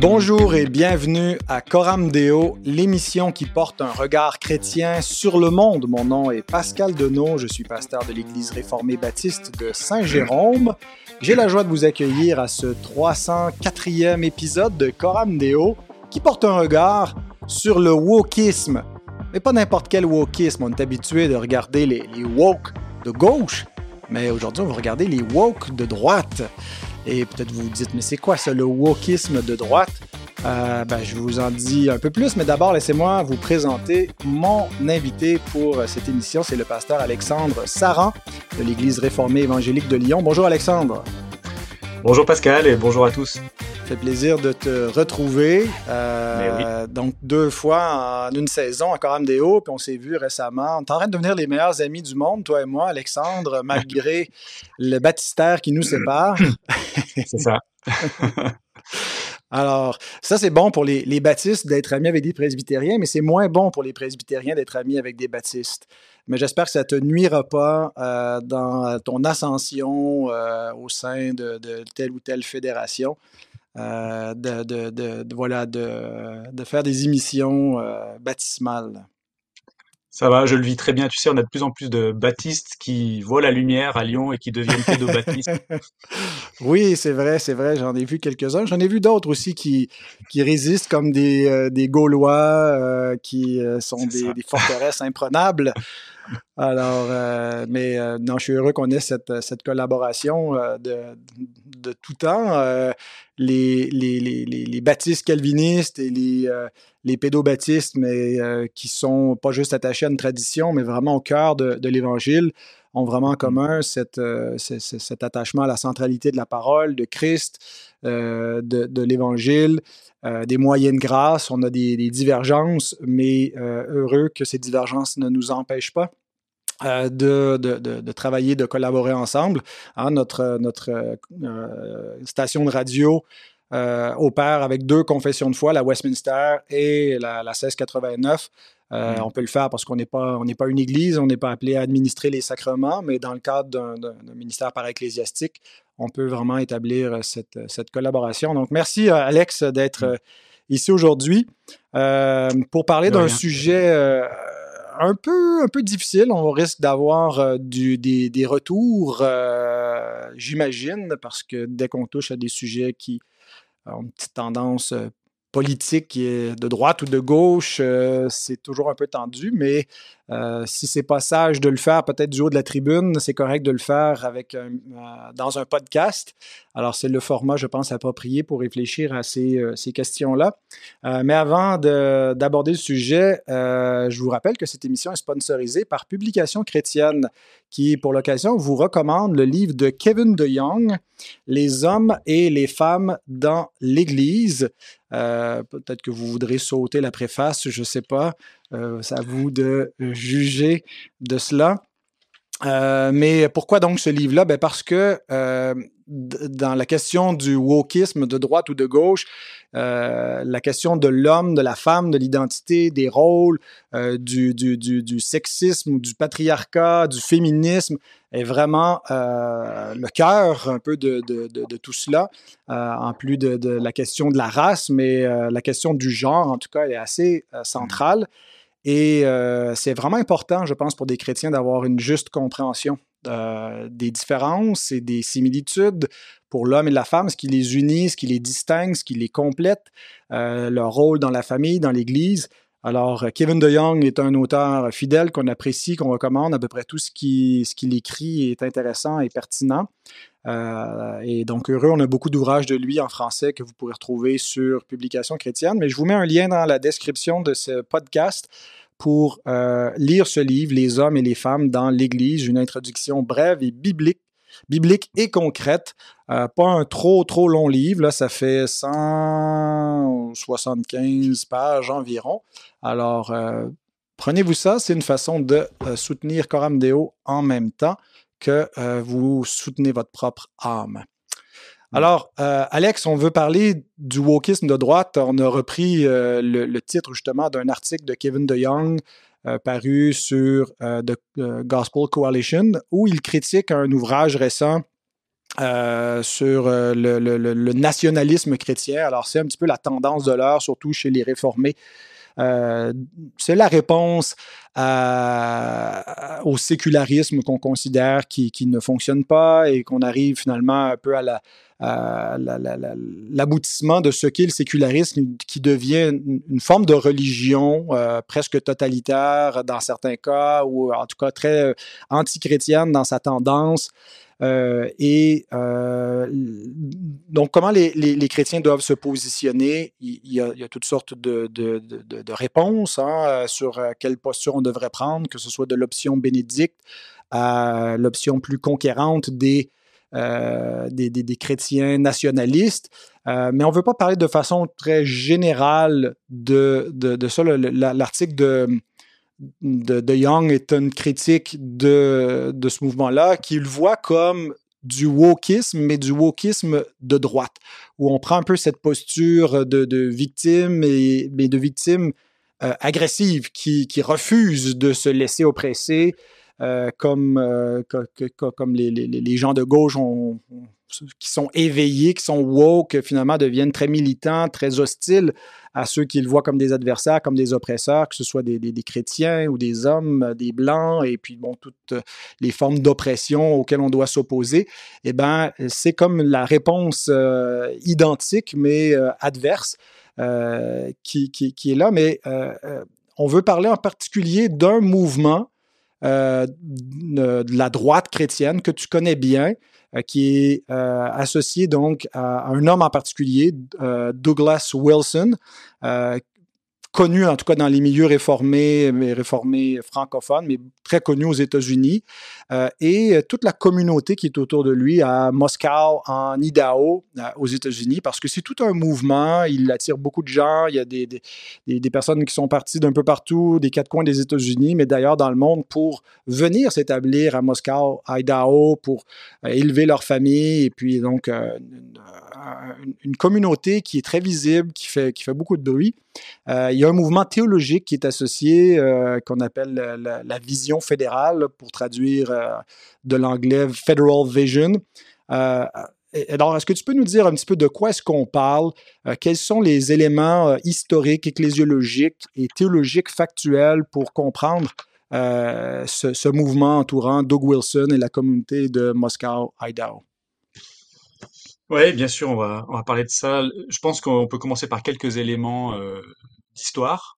Bonjour et bienvenue à Coram Deo, l'émission qui porte un regard chrétien sur le monde. Mon nom est Pascal Denot, je suis pasteur de l'Église réformée baptiste de Saint-Jérôme. J'ai la joie de vous accueillir à ce 304e épisode de Coram Deo qui porte un regard sur le wokisme. Mais pas n'importe quel wokisme, on est habitué de regarder les, les woke de gauche, mais aujourd'hui on va regarder les woke de droite. Et peut-être vous vous dites, mais c'est quoi ça, le wokisme de droite? Euh, ben, je vous en dis un peu plus, mais d'abord, laissez-moi vous présenter mon invité pour cette émission. C'est le pasteur Alexandre Saran de l'Église réformée évangélique de Lyon. Bonjour Alexandre. Bonjour Pascal et bonjour à tous. Ça fait plaisir de te retrouver. Euh, oui. Donc, deux fois en une saison à Coram Deo, puis on s'est vu récemment. On est en train de devenir les meilleurs amis du monde, toi et moi, Alexandre, malgré le baptistère qui nous sépare. C'est ça. Alors, ça, c'est bon pour les, les baptistes d'être amis avec des presbytériens, mais c'est moins bon pour les presbytériens d'être amis avec des baptistes. Mais j'espère que ça ne te nuira pas euh, dans ton ascension euh, au sein de, de, telle ou telle fédération. Euh, de, de, voilà, de, faire des émissions euh, baptismales. Ça va, je le vis très bien. Tu sais, on a de plus en plus de baptistes qui voient la lumière à Lyon et qui deviennent pédobaptistes. oui, c'est vrai, c'est vrai. J'en ai vu quelques-uns. J'en ai vu d'autres aussi qui, qui résistent comme des, euh, des Gaulois, qui sont des, des, forteresses imprenables. Alors, euh, mais euh, non, je suis heureux qu'on ait cette, cette collaboration euh, de, de, tout temps. Les, les, les, les, baptistes calvinistes et les, les pédobaptistes, mais qui sont pas juste attachés à une tradition, mais vraiment au cœur de, de l'Évangile, ont vraiment en commun cette, cet attachement à la centralité de la parole, de Christ, de l'Évangile. Euh, des moyennes grâces, on a des, divergences, mais euh, heureux que ces divergences ne nous empêchent pas euh, de, de, travailler, de collaborer ensemble. Hein, notre notre station de radio opère avec deux confessions de foi, la Westminster et la, la 1689. Euh, mmh. On peut le faire parce qu'on n'est pas, on n'est pas une église, on n'est pas appelé à administrer les sacrements, mais dans le cadre d'un ministère par ecclésiastique, on peut vraiment établir euh, cette, cette collaboration. Donc, merci euh, Alex d'être mmh. ici aujourd'hui euh, pour parler d'un sujet euh, un peu, un peu difficile. On risque d'avoir des, des, retours, j'imagine, parce que dès qu'on touche à des sujets qui ont une petite tendance politique de droite ou de gauche, euh, c'est toujours un peu tendu, mais euh, si c'est pas sage de le faire peut-être du haut de la tribune, c'est correct de le faire avec euh, dans un podcast. Alors c'est le format, je pense, approprié pour réfléchir à ces, euh, questions-là. Euh, mais avant d'aborder le sujet, je vous rappelle que cette émission est sponsorisée par Publication chrétienne, qui, pour l'occasion, vous recommande le livre de Kevin DeYoung, Les hommes et les femmes dans l'Église. Peut-être que vous voudrez sauter la préface, je ne sais pas. Euh, c'est à vous de juger de cela. Euh, mais pourquoi donc ce livre-là? Ben parce que euh, dans la question du wokisme de droite ou de gauche, la question de l'homme, de la femme, de l'identité, des rôles, du, du, du, du, sexisme, du patriarcat, du féminisme est vraiment le cœur un peu de, de tout cela, en plus de, la question de la race, mais la question du genre, en tout cas, elle est assez centrale. Et euh, c'est vraiment important, je pense, pour des chrétiens d'avoir une juste compréhension euh, des différences et des similitudes pour l'homme et la femme, ce qui les unit, ce qui les distingue, ce qui les complète, euh, leur rôle dans la famille, dans l'Église. Alors, Kevin DeYoung est un auteur fidèle qu'on apprécie, qu'on recommande. À peu près tout ce qu'il écrit est intéressant et pertinent. Euh, et donc, heureux, on a beaucoup d'ouvrages de lui en français que vous pourrez retrouver sur Publication chrétienne. Mais je vous mets un lien dans la description de ce podcast pour euh, lire ce livre, Les hommes et les femmes dans l'Église, une introduction brève et biblique biblique et concrète. Euh, pas un trop, trop long livre. Là, ça fait 175 pages environ. Alors, prenez-vous ça. C'est une façon de soutenir Coram Deo en même temps que euh, vous soutenez votre propre âme. Alors, euh, Alex, on veut parler du wokisme de droite. On a repris euh, le, le, titre justement d'un article de Kevin DeYoung euh, paru sur The Gospel Coalition où il critique un ouvrage récent sur le, nationalisme chrétien. Alors, c'est un petit peu la tendance de l'heure, surtout chez les réformés. C'est la réponse au sécularisme qu'on considère qui, ne fonctionne pas et qu'on arrive finalement un peu à la, l'aboutissement de ce qu'est le sécularisme qui devient une, forme de religion euh, presque totalitaire dans certains cas, ou en tout cas très euh, antichrétienne dans sa tendance. Euh, et donc, comment les, chrétiens doivent se positionner? Il, y, a, toutes sortes de, réponses hein, sur quelle posture on devrait prendre, que ce soit de l'option bénédicte à l'option plus conquérante des euh, chrétiens nationalistes. Euh, mais on ne veut pas parler de façon très générale de, ça. L'article de, de, Young est une critique de, de ce mouvement-là, qu'il voit comme du wokisme, mais du wokisme de droite, où on prend un peu cette posture de, de victime, et, mais de victime euh, agressive qui, qui refuse de se laisser oppresser, euh, comme, euh, comme les, les, les, gens de gauche qui sont éveillés, qui sont woke, finalement deviennent très militants, très hostiles à ceux qu'ils voient comme des adversaires, comme des oppresseurs, que ce soit des, des, chrétiens ou des hommes, des blancs, et puis bon, toutes les formes d'oppression auxquelles on doit s'opposer, eh bien, c'est comme la réponse euh, identique, mais adverse, qui, qui, qui, est là. Mais on veut parler en particulier d'un mouvement euh, de la droite chrétienne que tu connais bien, euh, qui est euh, associé donc à un homme en particulier, Douglas Wilson, connu en tout cas dans les milieux réformés, mais réformés francophones, mais très connu aux États-Unis, euh, et toute la communauté qui est autour de lui à Moscow, en Idaho, euh, aux États-Unis, parce que c'est tout un mouvement, il attire beaucoup de gens, il y a des, des, personnes qui sont parties d'un peu partout, des quatre coins des États-Unis, mais d'ailleurs dans le monde, pour venir s'établir à Moscow, à Idaho, pour euh, élever leur famille, et puis donc une, communauté qui est très visible, qui fait, qui fait beaucoup de bruit. Euh, il y a un mouvement théologique qui est associé, euh, qu'on appelle la, vision fédérale, pour traduire euh, de l'anglais Federal Vision. alors, est-ce que tu peux nous dire un petit peu de quoi est-ce qu'on parle? quels sont les éléments historiques, ecclésiologiques et théologiques factuels pour comprendre ce, mouvement entourant Doug Wilson et la communauté de Moscow, Idaho? Oui, bien sûr, on va, parler de ça. Je pense qu'on peut commencer par quelques éléments euh, d'histoire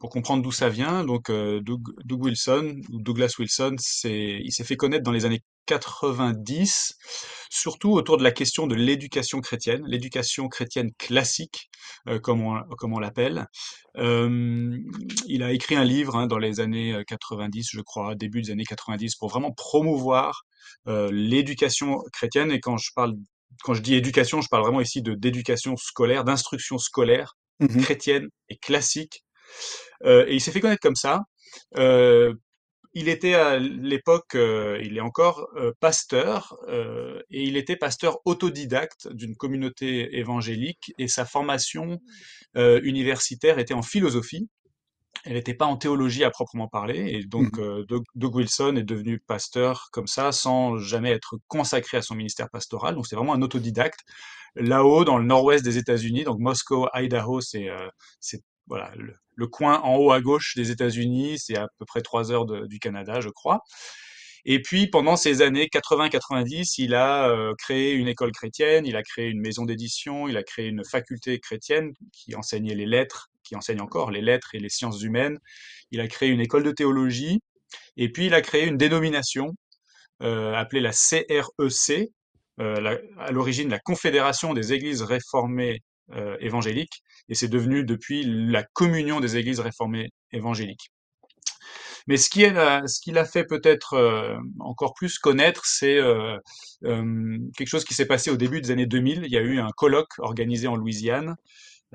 pour comprendre d'où ça vient. Donc, euh, Doug, Wilson, ou Douglas Wilson, c'est, il s'est fait connaître dans les années 90, surtout autour de la question de l'éducation chrétienne, l'éducation chrétienne classique, euh, comme on, comme on l'appelle. il a écrit un livre hein, dans les années 90, je crois, début des années 90, pour vraiment promouvoir l'éducation chrétienne. Et quand je parle quand je dis éducation, je parle vraiment ici de d'éducation scolaire, d'instruction scolaire mmh chrétienne et classique. Euh, et il s'est fait connaître comme ça. Euh, il était à l'époque, euh, il est encore pasteur, et il était pasteur autodidacte d'une communauté évangélique, et sa formation universitaire était en philosophie elle n'était pas en théologie à proprement parler, et donc mmh euh, Doug, Wilson est devenu pasteur comme ça, sans jamais être consacré à son ministère pastoral. Donc c'est vraiment un autodidacte. Là-haut, dans le nord-ouest des États-Unis, donc Moscow, Idaho, c'est euh, voilà le, coin en haut à gauche des États-Unis, c'est à peu près trois heures du Canada, je crois. Et puis pendant ces années 80-90, il a euh, créé une école chrétienne, il a créé une maison d'édition, il a créé une faculté chrétienne qui enseignait les lettres qui enseigne encore les lettres et les sciences humaines. Il a créé une école de théologie et puis il a créé une dénomination euh, appelée la CREC, euh, à l'origine la Confédération des Églises réformées euh, évangéliques, et c'est devenu depuis la Communion des Églises réformées évangéliques. Mais ce qui, est, ce qui l'a fait peut-être encore plus connaître, c'est quelque chose qui s'est passé au début des années 2000. Il y a eu un colloque organisé en Louisiane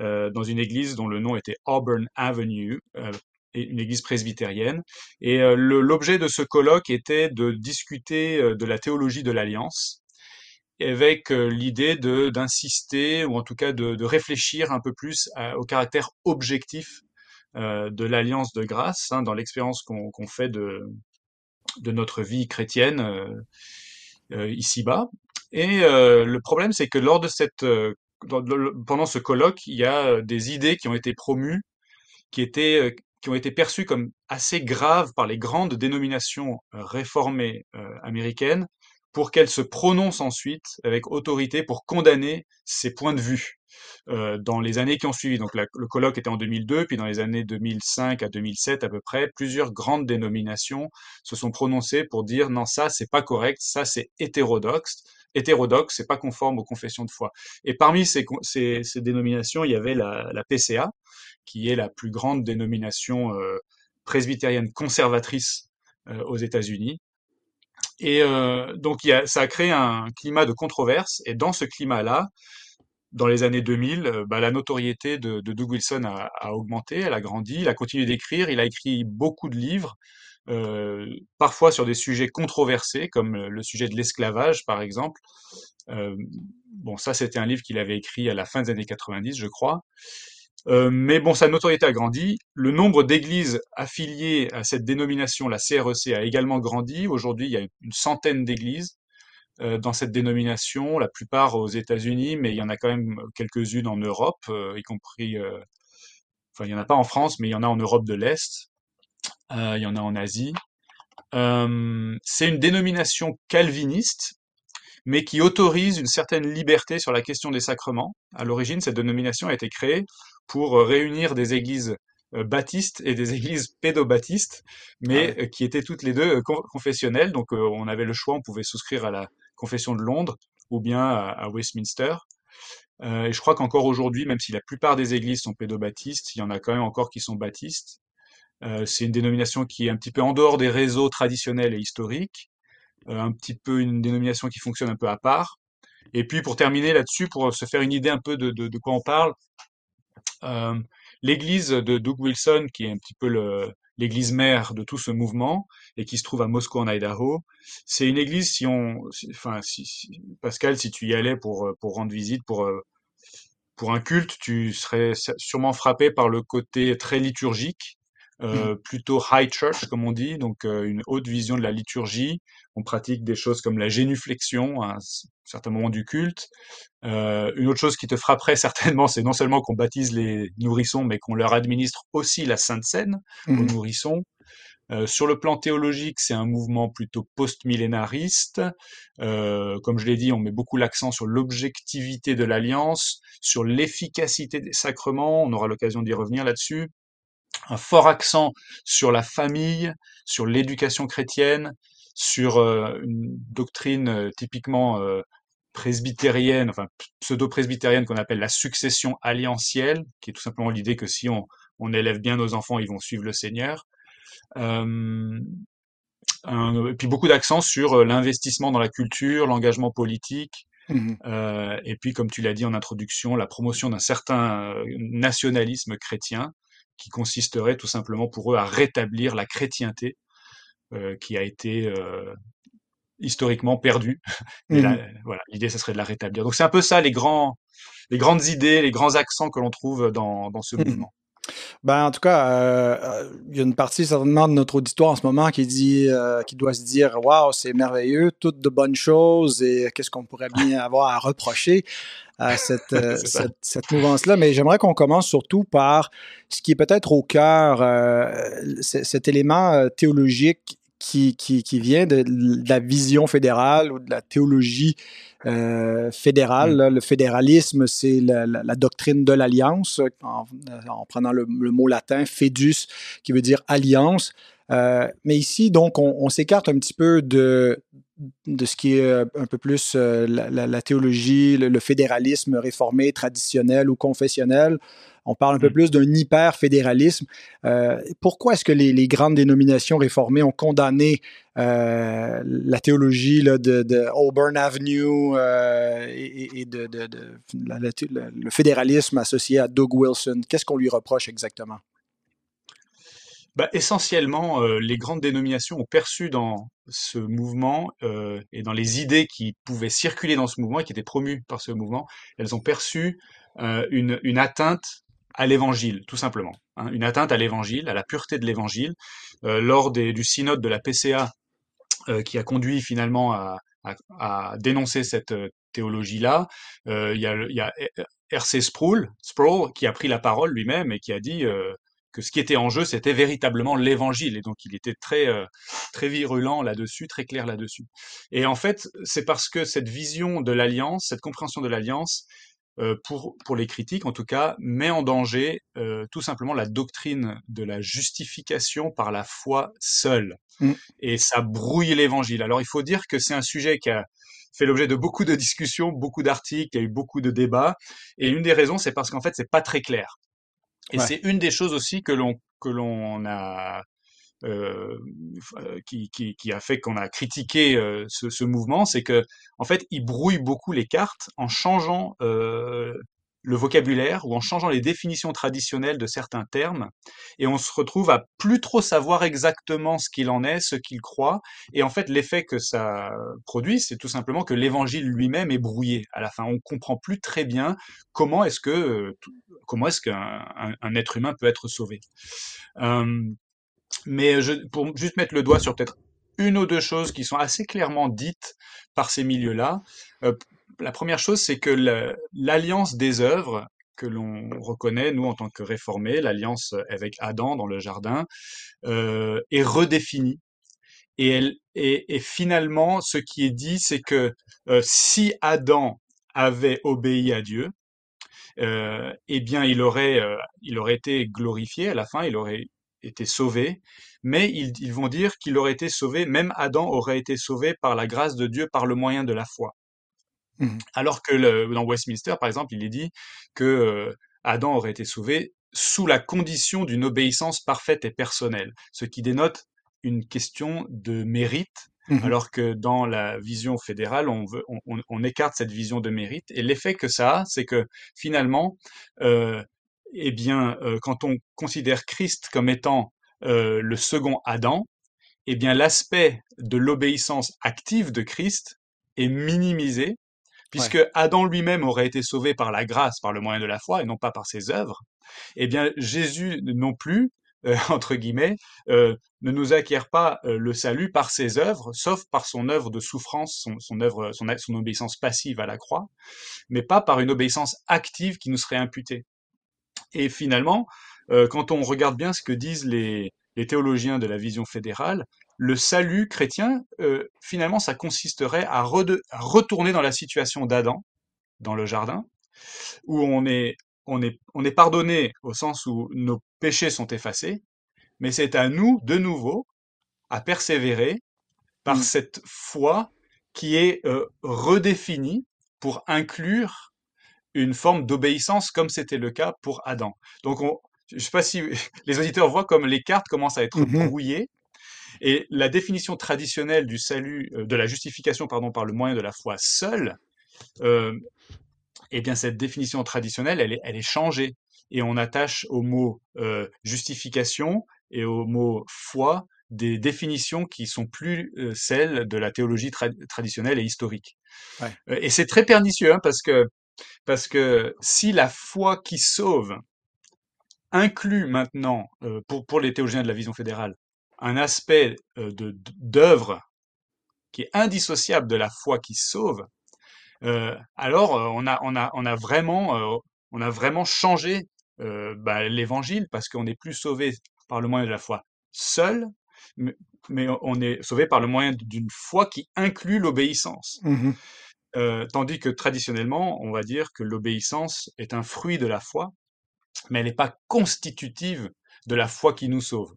euh, dans une église dont le nom était Auburn Avenue, euh, une église presbytérienne. Et euh, l'objet de ce colloque était de discuter de la théologie de l'alliance avec l'idée d'insister ou en tout cas de, de, réfléchir un peu plus au caractère objectif de l'alliance de grâce hein, dans l'expérience qu'on fait de, de notre vie chrétienne ici-bas. Et le problème, c'est que lors de cette, pendant ce colloque, il y a des idées qui ont été promues, qui étaient, qui ont été perçues comme assez graves par les grandes dénominations réformées américaines, pour qu'elles se prononcent ensuite avec autorité pour condamner ces points de vue euh, dans les années qui ont suivi. Donc le colloque était en 2002, puis dans les années 2005 à 2007 à peu près, plusieurs grandes dénominations se sont prononcées pour dire non ça c'est pas correct, ça c'est hétérodoxe, hétérodoxe, c'est pas conforme aux confessions de foi. Et parmi ces, ces, dénominations, il y avait la, la, PCA, qui est la plus grande dénomination euh, presbytérienne conservatrice euh, aux États-Unis, et euh, donc, y a, ça a créé un climat de controverse. Et dans ce climat-là, dans les années 2000, euh, bah, la notoriété de, de Doug Wilson a, a, augmenté, elle a grandi, il a continué d'écrire, il a écrit beaucoup de livres, euh, parfois sur des sujets controversés, comme le sujet de l'esclavage, par exemple. Euh, bon, ça, c'était un livre qu'il avait écrit à la fin des années 90, je crois. Euh, mais bon, sa notoriété a grandi. Le nombre d'églises affiliées à cette dénomination, la CREC, e a également grandi. Aujourd'hui, il y a une centaine d'églises euh, dans cette dénomination, la plupart aux États-Unis, mais il y en a quand même quelques-unes en Europe, euh, y compris. enfin, il y en a pas en France, mais il y en a en Europe de l'Est. il y en a en Asie. c'est une dénomination calviniste mais qui autorise une certaine liberté sur la question des sacrements. À l'origine, cette dénomination a été créée pour euh, réunir des églises euh, baptistes et des églises pédobaptistes, mais ah euh, qui étaient toutes les deux confessionnelles. Donc on avait le choix, on pouvait souscrire à la confession de Londres ou bien à, Westminster. et je crois qu'encore aujourd'hui, même si la plupart des églises sont pédobaptistes, il y en a quand même encore qui sont baptistes. c'est une dénomination qui est un petit peu en dehors des réseaux traditionnels et historiques, un petit peu une dénomination qui fonctionne un peu à part. Et puis pour terminer là-dessus, pour se faire une idée un peu de, de, de quoi on parle, l'église de Doug Wilson, qui est un petit peu l'église mère de tout ce mouvement et qui se trouve à Moscou en Idaho. C'est une église si on, enfin, si, Pascal, si tu y allais pour pour rendre visite pour pour un culte, tu serais sûrement frappé par le côté très liturgique, euh, mmh. plutôt high church comme on dit, donc une haute vision de la liturgie. On pratique des choses comme la génuflexion à un certain moment du culte. Euh, une autre chose qui te frapperait certainement, c'est non seulement qu'on baptise les nourrissons, mais qu'on leur administre aussi la Sainte Seine aux mmh nourrissons. Euh, sur le plan théologique, c'est un mouvement plutôt post-millénariste. Euh, comme je l'ai dit, on met beaucoup l'accent sur l'objectivité de l'alliance, sur l'efficacité des sacrements. On aura l'occasion d'y revenir là-dessus. Un fort accent sur la famille, sur l'éducation chrétienne, sur euh, une doctrine euh, typiquement euh, presbytérienne, enfin pseudo-presbytérienne qu'on appelle la succession alliantielle, qui est tout simplement l'idée que si on, on, élève bien nos enfants, ils vont suivre le Seigneur. Euh, un, et puis beaucoup d'accent sur l'investissement dans la culture, l'engagement politique, mmh euh, et puis comme tu l'as dit en introduction, la promotion d'un certain nationalisme chrétien qui consisterait tout simplement pour eux à rétablir la chrétienté euh, qui a été euh, historiquement perdue. Mmh voilà, l'idée, ce serait de la rétablir. Donc c'est un peu ça les grands, les grandes idées, les grands accents que l'on trouve dans, dans ce mmh mouvement. Ben, en tout cas, euh, il y a une partie certainement de notre auditoire en ce moment qui dit, qui doit se dire, waouh, c'est merveilleux, toutes de bonnes choses et qu'est-ce qu'on pourrait bien avoir à reprocher à cette, cette, cette mouvance-là. Mais j'aimerais qu'on commence surtout par ce qui est peut-être au cœur, cet élément théologique qui, qui, qui vient de, la vision fédérale ou de la théologie euh, fédérale. Mm. Le fédéralisme, c'est la, la, doctrine de l'alliance, en, en, prenant le, le, mot latin fedus, qui veut dire alliance. Euh, mais ici, donc, on, on s'écarte un petit peu de, de ce qui est euh, un peu plus euh, la, la, la, théologie, le, le, fédéralisme réformé, traditionnel ou confessionnel. On parle un peu mmh. plus d'un hyper-fédéralisme. Euh, pourquoi est-ce que les, les, grandes dénominations réformées ont condamné euh, la théologie là, de, de, Auburn Avenue euh, et, et, de, de la, le fédéralisme associé à Doug Wilson? Qu'est-ce qu'on lui reproche exactement? Bah, essentiellement, euh, les grandes dénominations ont perçu dans ce mouvement euh, et dans les idées qui pouvaient circuler dans ce mouvement et qui étaient promues par ce mouvement, elles ont perçu euh, une, atteinte à l'évangile, tout simplement. Hein, une atteinte à l'évangile, à la pureté de l'évangile. Euh, lors du synode de la PCA, qui a conduit finalement à, dénoncer cette théologie-là. il y a, y a R.C. Sproul, Sproul qui a pris la parole lui-même et qui a dit que ce qui était en jeu, c'était véritablement l'évangile. Et donc, il était très, euh, très virulent là-dessus, très clair là-dessus. Et en fait, c'est parce que cette vision de l'alliance, cette compréhension de l'alliance, euh, pour, pour les critiques en tout cas, met en danger euh, tout simplement la doctrine de la justification par la foi seule. Mm. Et ça brouille l'évangile. Alors, il faut dire que c'est un sujet qui a fait l'objet de beaucoup de discussions, beaucoup d'articles, il y a eu beaucoup de débats. Et une des raisons, c'est parce qu'en fait, c'est pas très clair. Et c'est une des choses aussi que l'on que l'on a euh, qui, qui, qui, a fait qu'on a critiqué euh, ce, ce, mouvement, c'est que en fait, il brouille beaucoup les cartes en changeant euh, le vocabulaire ou en changeant les définitions traditionnelles de certains termes, et on se retrouve à plus trop savoir exactement ce qu'il en est, ce qu'il croit, et en fait l'effet que ça produit, c'est tout simplement que l'évangile lui-même est brouillé. À la fin, on comprend plus très bien comment est-ce que comment est-ce qu'un un, être humain peut être sauvé. mais pour juste mettre le doigt sur peut-être une ou deux choses qui sont assez clairement dites par ces milieux-là. La première chose, c'est que l'alliance des œuvres que l'on reconnaît, nous, en tant que réformés, l'alliance avec Adam dans le jardin, euh, est redéfinie. Et, finalement, ce qui est dit, c'est que euh, si Adam avait obéi à Dieu, euh, eh bien, il aurait, été glorifié à la fin, il aurait été sauvé, mais ils vont dire qu'il aurait été sauvé, même Adam aurait été sauvé par la grâce de Dieu, par le moyen de la foi. Mmh Alors que le, dans Westminster, par exemple, il est dit que euh, Adam aurait été sauvé sous la condition d'une obéissance parfaite et personnelle, ce qui dénote une question de mérite, mmh alors que dans la vision fédérale, on, veut, on, on, écarte cette vision de mérite. Et l'effet que ça a, c'est que finalement, euh, eh bien, euh, quand on considère Christ comme étant euh, le second Adam, eh bien, l'aspect de l'obéissance active de Christ est minimisé puisque Adam lui-même aurait été sauvé par la grâce, par le moyen de la foi, et non pas par ses œuvres, eh bien Jésus non plus, euh, entre guillemets, euh, ne nous acquiert pas euh, le salut par ses œuvres, sauf par son œuvre de souffrance, son, œuvre, son, obéissance passive à la croix, mais pas par une obéissance active qui nous serait imputée. Et finalement, quand on regarde bien ce que disent les théologiens de la vision fédérale, le salut chrétien, euh, finalement, ça consisterait à, retourner dans la situation d'Adam, dans le jardin, où on est, on, est, on est pardonné au sens où nos péchés sont effacés, mais c'est à nous, de nouveau, à persévérer par mmh. cette foi qui est euh, redéfinie pour inclure une forme d'obéissance comme c'était le cas pour Adam. Donc, je ne sais pas si les auditeurs voient comme les cartes commencent à être mmh brouillées et la définition traditionnelle du salut, euh, de la justification pardon, par le moyen de la foi seule, euh, eh bien cette définition traditionnelle, elle est, elle est changée. Et on attache au mot euh, justification et au mot foi des définitions qui sont plus euh, celles de la théologie traditionnelle et historique. Ouais. et c'est très pernicieux hein, parce que parce que si la foi qui sauve inclut maintenant, pour, pour les théologiens de la vision fédérale, un aspect euh, de d'œuvre qui est indissociable de la foi qui sauve, euh, alors euh, on a on a on a vraiment on a vraiment changé bah, l'évangile parce qu'on n'est plus sauvé par le moyen de la foi seul, mais, on est sauvé par le moyen d'une foi qui inclut l'obéissance. Mmh tandis que traditionnellement, on va dire que l'obéissance est un fruit de la foi, mais elle n'est pas constitutive de la foi qui nous sauve.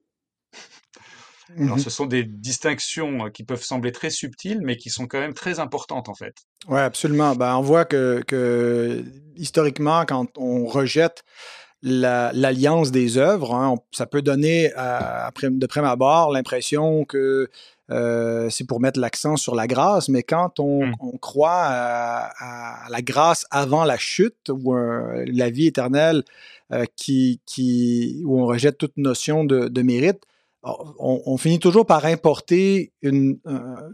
Alors, mmh ce sont des distinctions euh, qui peuvent sembler très subtiles, mais qui sont quand même très importantes en fait. Oui, absolument. Ben, on voit que, que, historiquement, quand on rejette l'alliance des œuvres, hein, ça peut donner de prime abord l'impression que euh, c'est pour mettre l'accent sur la grâce, mais quand on, mmh. on croit à, à, la grâce avant la chute ou la vie éternelle euh, qui, qui, où on rejette toute notion de, de mérite, on, finit toujours par importer une,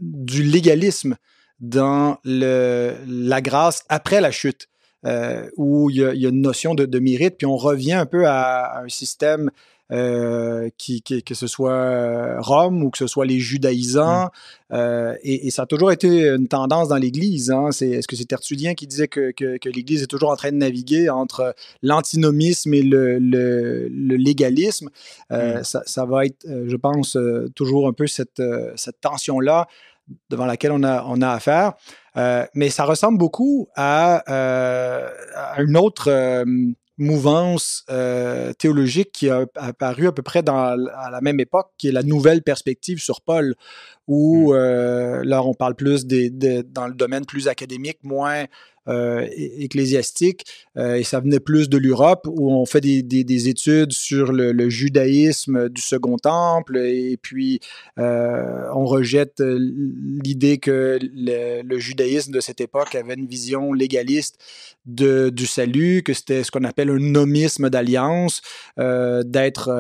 du légalisme dans la grâce après la chute, euh, où il y, a, une notion de, mérite, puis on revient un peu à, un système qui, que ce soit Rome ou que ce soit les judaïsants. Mm. Et, ça a toujours été une tendance dans l'Église. Hein. C'est, est-ce que c'est Tertullien qui disait que, que, l'Église est toujours en train de naviguer entre l'antinomisme et le, le, légalisme? Mm. Ça, ça, va être, je pense, toujours un peu cette, cette tension-là devant laquelle on a, on a affaire. Euh, mais ça ressemble beaucoup à, euh, une autre euh, mouvance théologique qui a apparu à peu près dans, à la même époque, qui est la nouvelle perspective sur Paul, où mmh. là on parle plus des, dans le domaine plus académique, moins euh, ecclésiastique euh, et ça venait plus de l'Europe où on fait des, des, études sur le, judaïsme du Second Temple et puis euh, on rejette l'idée que le, judaïsme de cette époque avait une vision légaliste du salut, que c'était ce qu'on appelle un nomisme d'alliance, d'être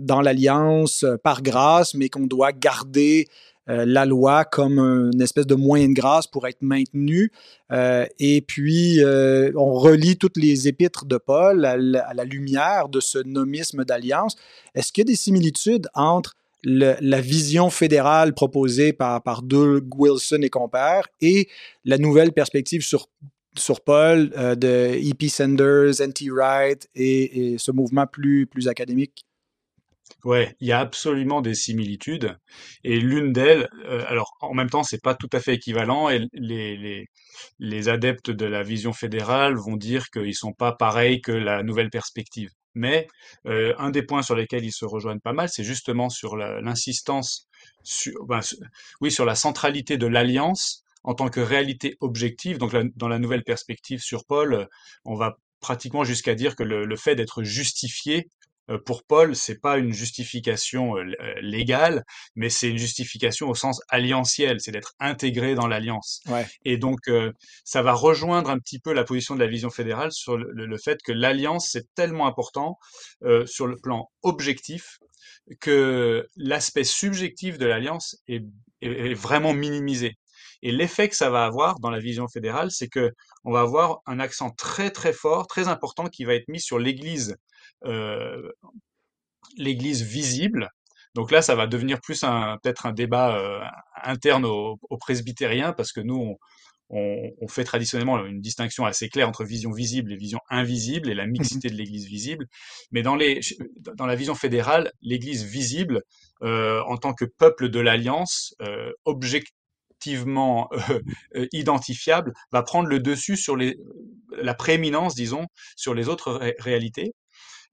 dans l'alliance par grâce, mais qu'on doit garder euh, la loi comme une espèce de moyen de grâce pour être maintenu. Euh, et puis, euh, on relie toutes les épîtres de Paul à la, lumière de ce nomisme d'alliance. Est-ce qu'il y a des similitudes entre la vision fédérale proposée par, Doug Wilson et compères et la nouvelle perspective sur sur Paul de E.P. Sanders, N.T. Wright et, et, ce mouvement plus, plus académique? Ouais, il y a absolument des similitudes et l'une d'elles, euh, alors en même temps, c'est pas tout à fait équivalent et les les les adeptes de la vision fédérale vont dire qu'ils sont pas pareils que la nouvelle perspective. Mais euh, un des points sur lesquels ils se rejoignent pas mal, c'est justement sur l'insistance sur ben, oui, sur la centralité de l'alliance en tant que réalité objective. Donc dans la nouvelle perspective sur Paul, on va pratiquement jusqu'à dire que le fait d'être justifié pour Paul, c'est pas une justification euh, euh, légale, mais c'est une justification au sens alliantiel, c'est d'être intégré dans l'alliance. Et donc, ça va rejoindre un petit peu la position de la vision fédérale sur le, fait que l'alliance, c'est tellement important sur le plan objectif que l'aspect subjectif de l'alliance est, est, vraiment minimisé. Et l'effet que ça va avoir dans la vision fédérale, c'est que on va avoir un accent très très fort, très important qui va être mis sur l'Église euh, l'Église visible. Donc là, ça va devenir plus un peut-être un débat euh, interne aux, presbytériens parce que nous, on, fait traditionnellement une distinction assez claire entre vision visible et vision invisible et la mmh mixité de l'Église visible. Mais dans, les, dans la vision fédérale, l'Église visible, euh, en tant que peuple de l'Alliance, objectivement identifiable, va prendre le dessus sur les, la prééminence, disons, sur les autres réalités.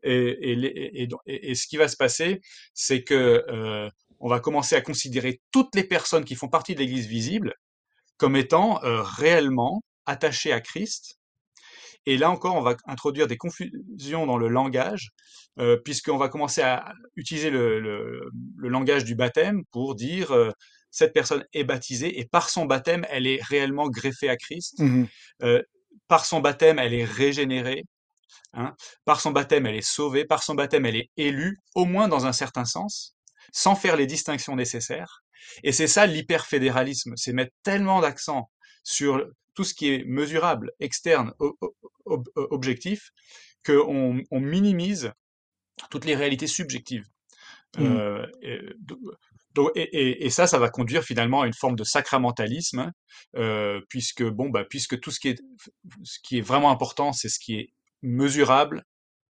Et, et, ce qui va se passer, c'est que euh, on va commencer à considérer toutes les personnes qui font partie de l'Église visible comme étant euh, réellement attachées à Christ. Et là encore, on va introduire des confusions dans le langage, euh, puisqu'on va commencer à utiliser le, le, langage du baptême pour dire cette personne est baptisée et par son baptême, elle est réellement greffée à Christ. Mmh par son baptême, elle est régénérée. Hein. Par son baptême, elle est sauvée, par son baptême, elle est élue, au moins dans un certain sens, sans faire les distinctions nécessaires. Et c'est ça l'hyperfédéralisme, c'est mettre tellement d'accent sur tout ce qui est mesurable, externe, objectif, qu'on on minimise toutes les réalités subjectives. Mmh. Euh, et, ça, ça va conduire finalement à une forme de sacramentalisme, hein, euh, puisque bon, bah, puisque tout ce qui est, ce qui est vraiment important, c'est ce qui est mesurable,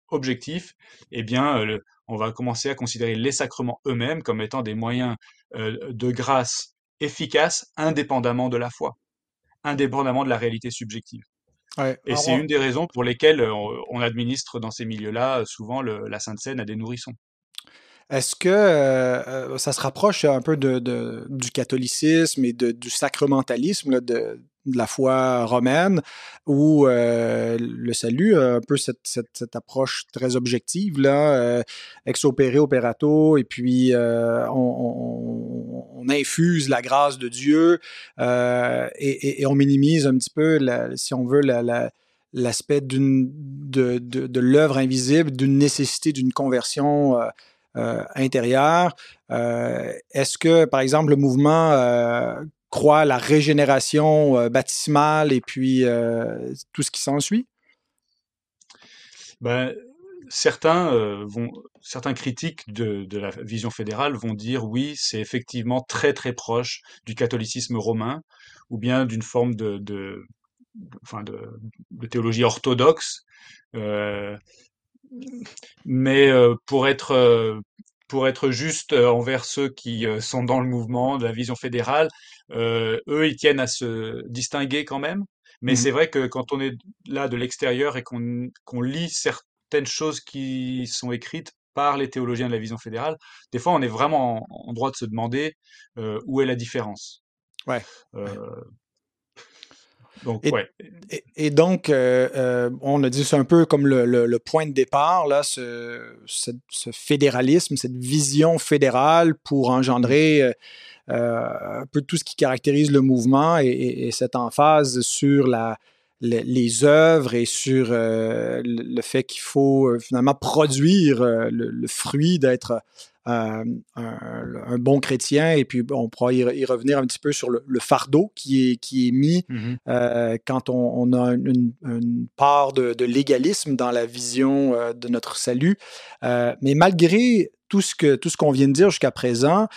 objectif, eh bien, euh, on va commencer à considérer les sacrements eux-mêmes comme étant des moyens euh, de grâce efficaces indépendamment de la foi, indépendamment de la réalité subjective. et c'est une des raisons pour lesquelles euh, on, administre dans ces milieux-là souvent la Sainte Seine à des nourrissons. Est-ce que ça se rapproche un peu de, du catholicisme et du sacramentalisme, de, de la foi romaine, où euh, le salut a un peu cette, cette, approche très objective, là, euh, ex opere operato, et puis euh, on, infuse la grâce de Dieu et, on minimise un petit peu, si on veut, la, l'aspect d'une de, de l'œuvre invisible, d'une nécessité d'une conversion intérieure. Est-ce que, par exemple, le mouvement croit la régénération euh, baptismale et puis euh, tout ce qui s'ensuit? Ben, certains vont, certains critiques de, de, la vision fédérale vont dire oui, c'est effectivement très très proche du catholicisme romain ou bien d'une forme de, de, de, théologie orthodoxe. Euh, mais pour être pour être juste envers ceux qui sont dans le mouvement de la vision fédérale, eux, ils tiennent à se distinguer quand même. Mais Mmh c'est vrai que quand on est là de l'extérieur et qu'on lit certaines choses qui sont écrites par les théologiens de la vision fédérale, des fois on est vraiment en, droit de se demander où est la différence. Ouais. Donc, et, ouais. et, donc, euh, euh, on a dit c'est un peu comme le, le, point de départ, là, ce, ce, ce, fédéralisme, cette vision fédérale pour engendrer euh, un peu tout ce qui caractérise le mouvement et, et cette emphase sur la, les, les œuvres et sur le, fait qu'il faut finalement produire le, le, fruit d'être euh, un, bon chrétien, et puis on pourra y, revenir un petit peu sur le, fardeau qui est, qui est mis mmh euh, quand on, a une, part de, légalisme dans la vision euh, de notre salut. mais malgré tout ce qu'on vient de dire jusqu'à présent,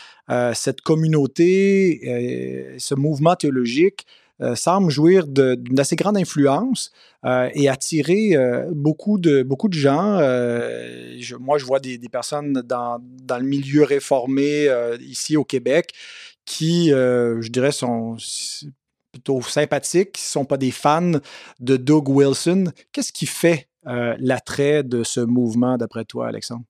cette communauté, ce mouvement théologique euh, semble jouir d'une assez grande influence euh, et attirer euh, beaucoup, de, gens. moi, je vois des, des personnes dans, dans, le milieu réformé ici au Québec qui, je dirais, sont plutôt sympathiques, qui ne sont pas des fans de Doug Wilson. Qu'est-ce qui fait l'attrait de ce mouvement, d'après toi, Alexandre?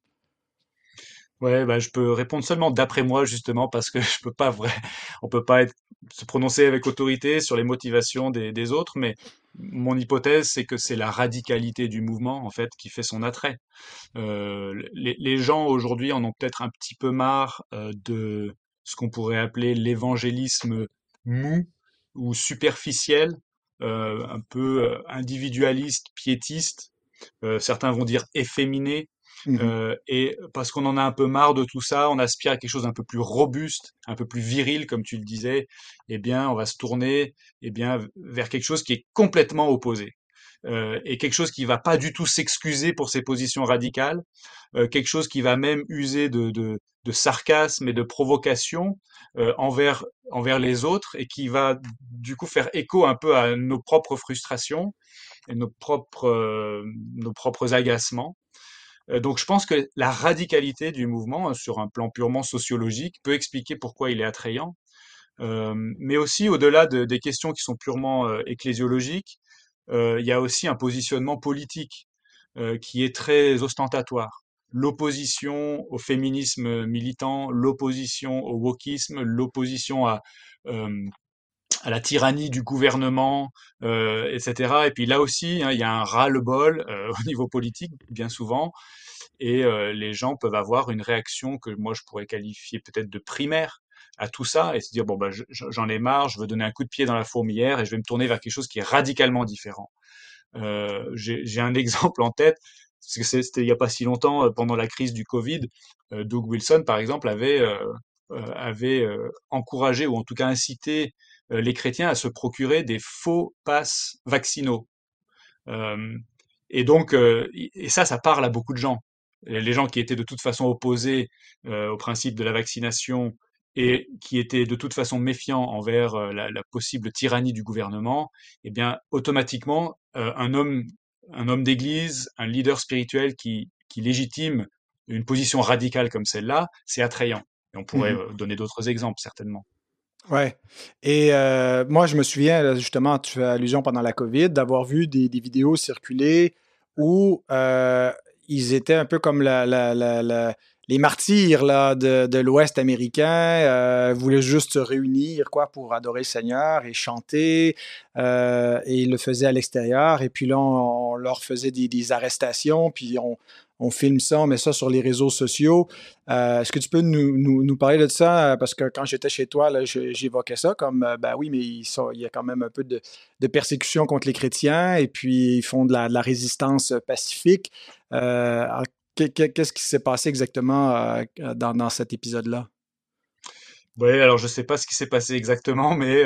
Ouais, bah, je peux répondre seulement d'après moi justement parce que je peux pas vrai, on peut pas être, se prononcer avec autorité sur les motivations des, autres, mais mon hypothèse c'est que c'est la radicalité du mouvement en fait qui fait son attrait. Euh, les, les gens aujourd'hui en ont peut-être un petit peu marre euh, de ce qu'on pourrait appeler l'évangélisme mou ou superficiel, euh, un peu euh, individualiste, piétiste. Euh, certains vont dire efféminé Mmh euh, et parce qu'on en a un peu marre de tout ça, on aspire à quelque chose d'un peu plus robuste, un peu plus viril, comme tu le disais. Eh bien, on va se tourner, eh bien, vers quelque chose qui est complètement opposé. Euh, et quelque chose qui va pas du tout s'excuser pour ses positions radicales, euh, quelque chose qui va même user de, sarcasme et de provocation envers les autres et qui va du coup faire écho un peu à nos propres frustrations et nos propres agacements. Euh, donc je pense que la radicalité du mouvement, hein, sur un plan purement sociologique, peut expliquer pourquoi il est attrayant. Euh, mais aussi au-delà de, des questions qui sont purement euh, ecclésiologiques, il y a aussi un positionnement politique qui est très ostentatoire. L'opposition au féminisme militant, l'opposition au wokisme, l'opposition à, à la tyrannie du gouvernement, euh, etc. Et puis là aussi, hein, il y a un ras-le-bol euh, au niveau politique, bien souvent, et euh, les gens peuvent avoir une réaction que moi je pourrais qualifier peut-être de primaire à tout ça, et se dire bon bah j'en ai marre, je veux donner un coup de pied dans la fourmilière et je vais me tourner vers quelque chose qui est radicalement différent. Euh, J'ai un exemple en tête, parce que c'était il n'y a pas si longtemps, euh, pendant la crise du Covid, euh, Doug Wilson par exemple avait avait encouragé ou en tout cas incité les chrétiens à se procurer des faux passes vaccinaux. Euh, et donc, euh, et ça, ça parle à beaucoup de gens. Les gens qui étaient de toute façon opposés au principe de la vaccination et qui étaient de toute façon méfiants envers la, possible tyrannie du gouvernement, eh bien, automatiquement, un homme, un homme d'église, un leader spirituel qui, qui légitime une position radicale comme celle-là, c'est attrayant. Et on pourrait mmh donner d'autres exemples, certainement. Ouais. Et euh, moi, je me souviens, justement, tu fais allusion pendant la COVID, d'avoir vu des, des, vidéos circuler où euh, ils étaient un peu comme la, les martyrs là, de, de l'Ouest américain, euh, voulaient juste se réunir quoi, pour adorer le Seigneur et chanter. Euh, et ils le faisaient à l'extérieur. Et puis là, on, leur faisait des, des arrestations, puis on, on filme ça, on met ça sur les réseaux sociaux. Euh, est-ce que tu peux nous, parler de ça? Parce que quand j'étais chez toi, j'évoquais ça comme, euh, ben oui, mais il y a quand même un peu de, persécution contre les chrétiens et puis ils font de la, résistance pacifique. Euh, qu'est-ce qui s'est passé exactement dans, cet épisode-là? Oui, alors je ne sais pas ce qui s'est passé exactement, mais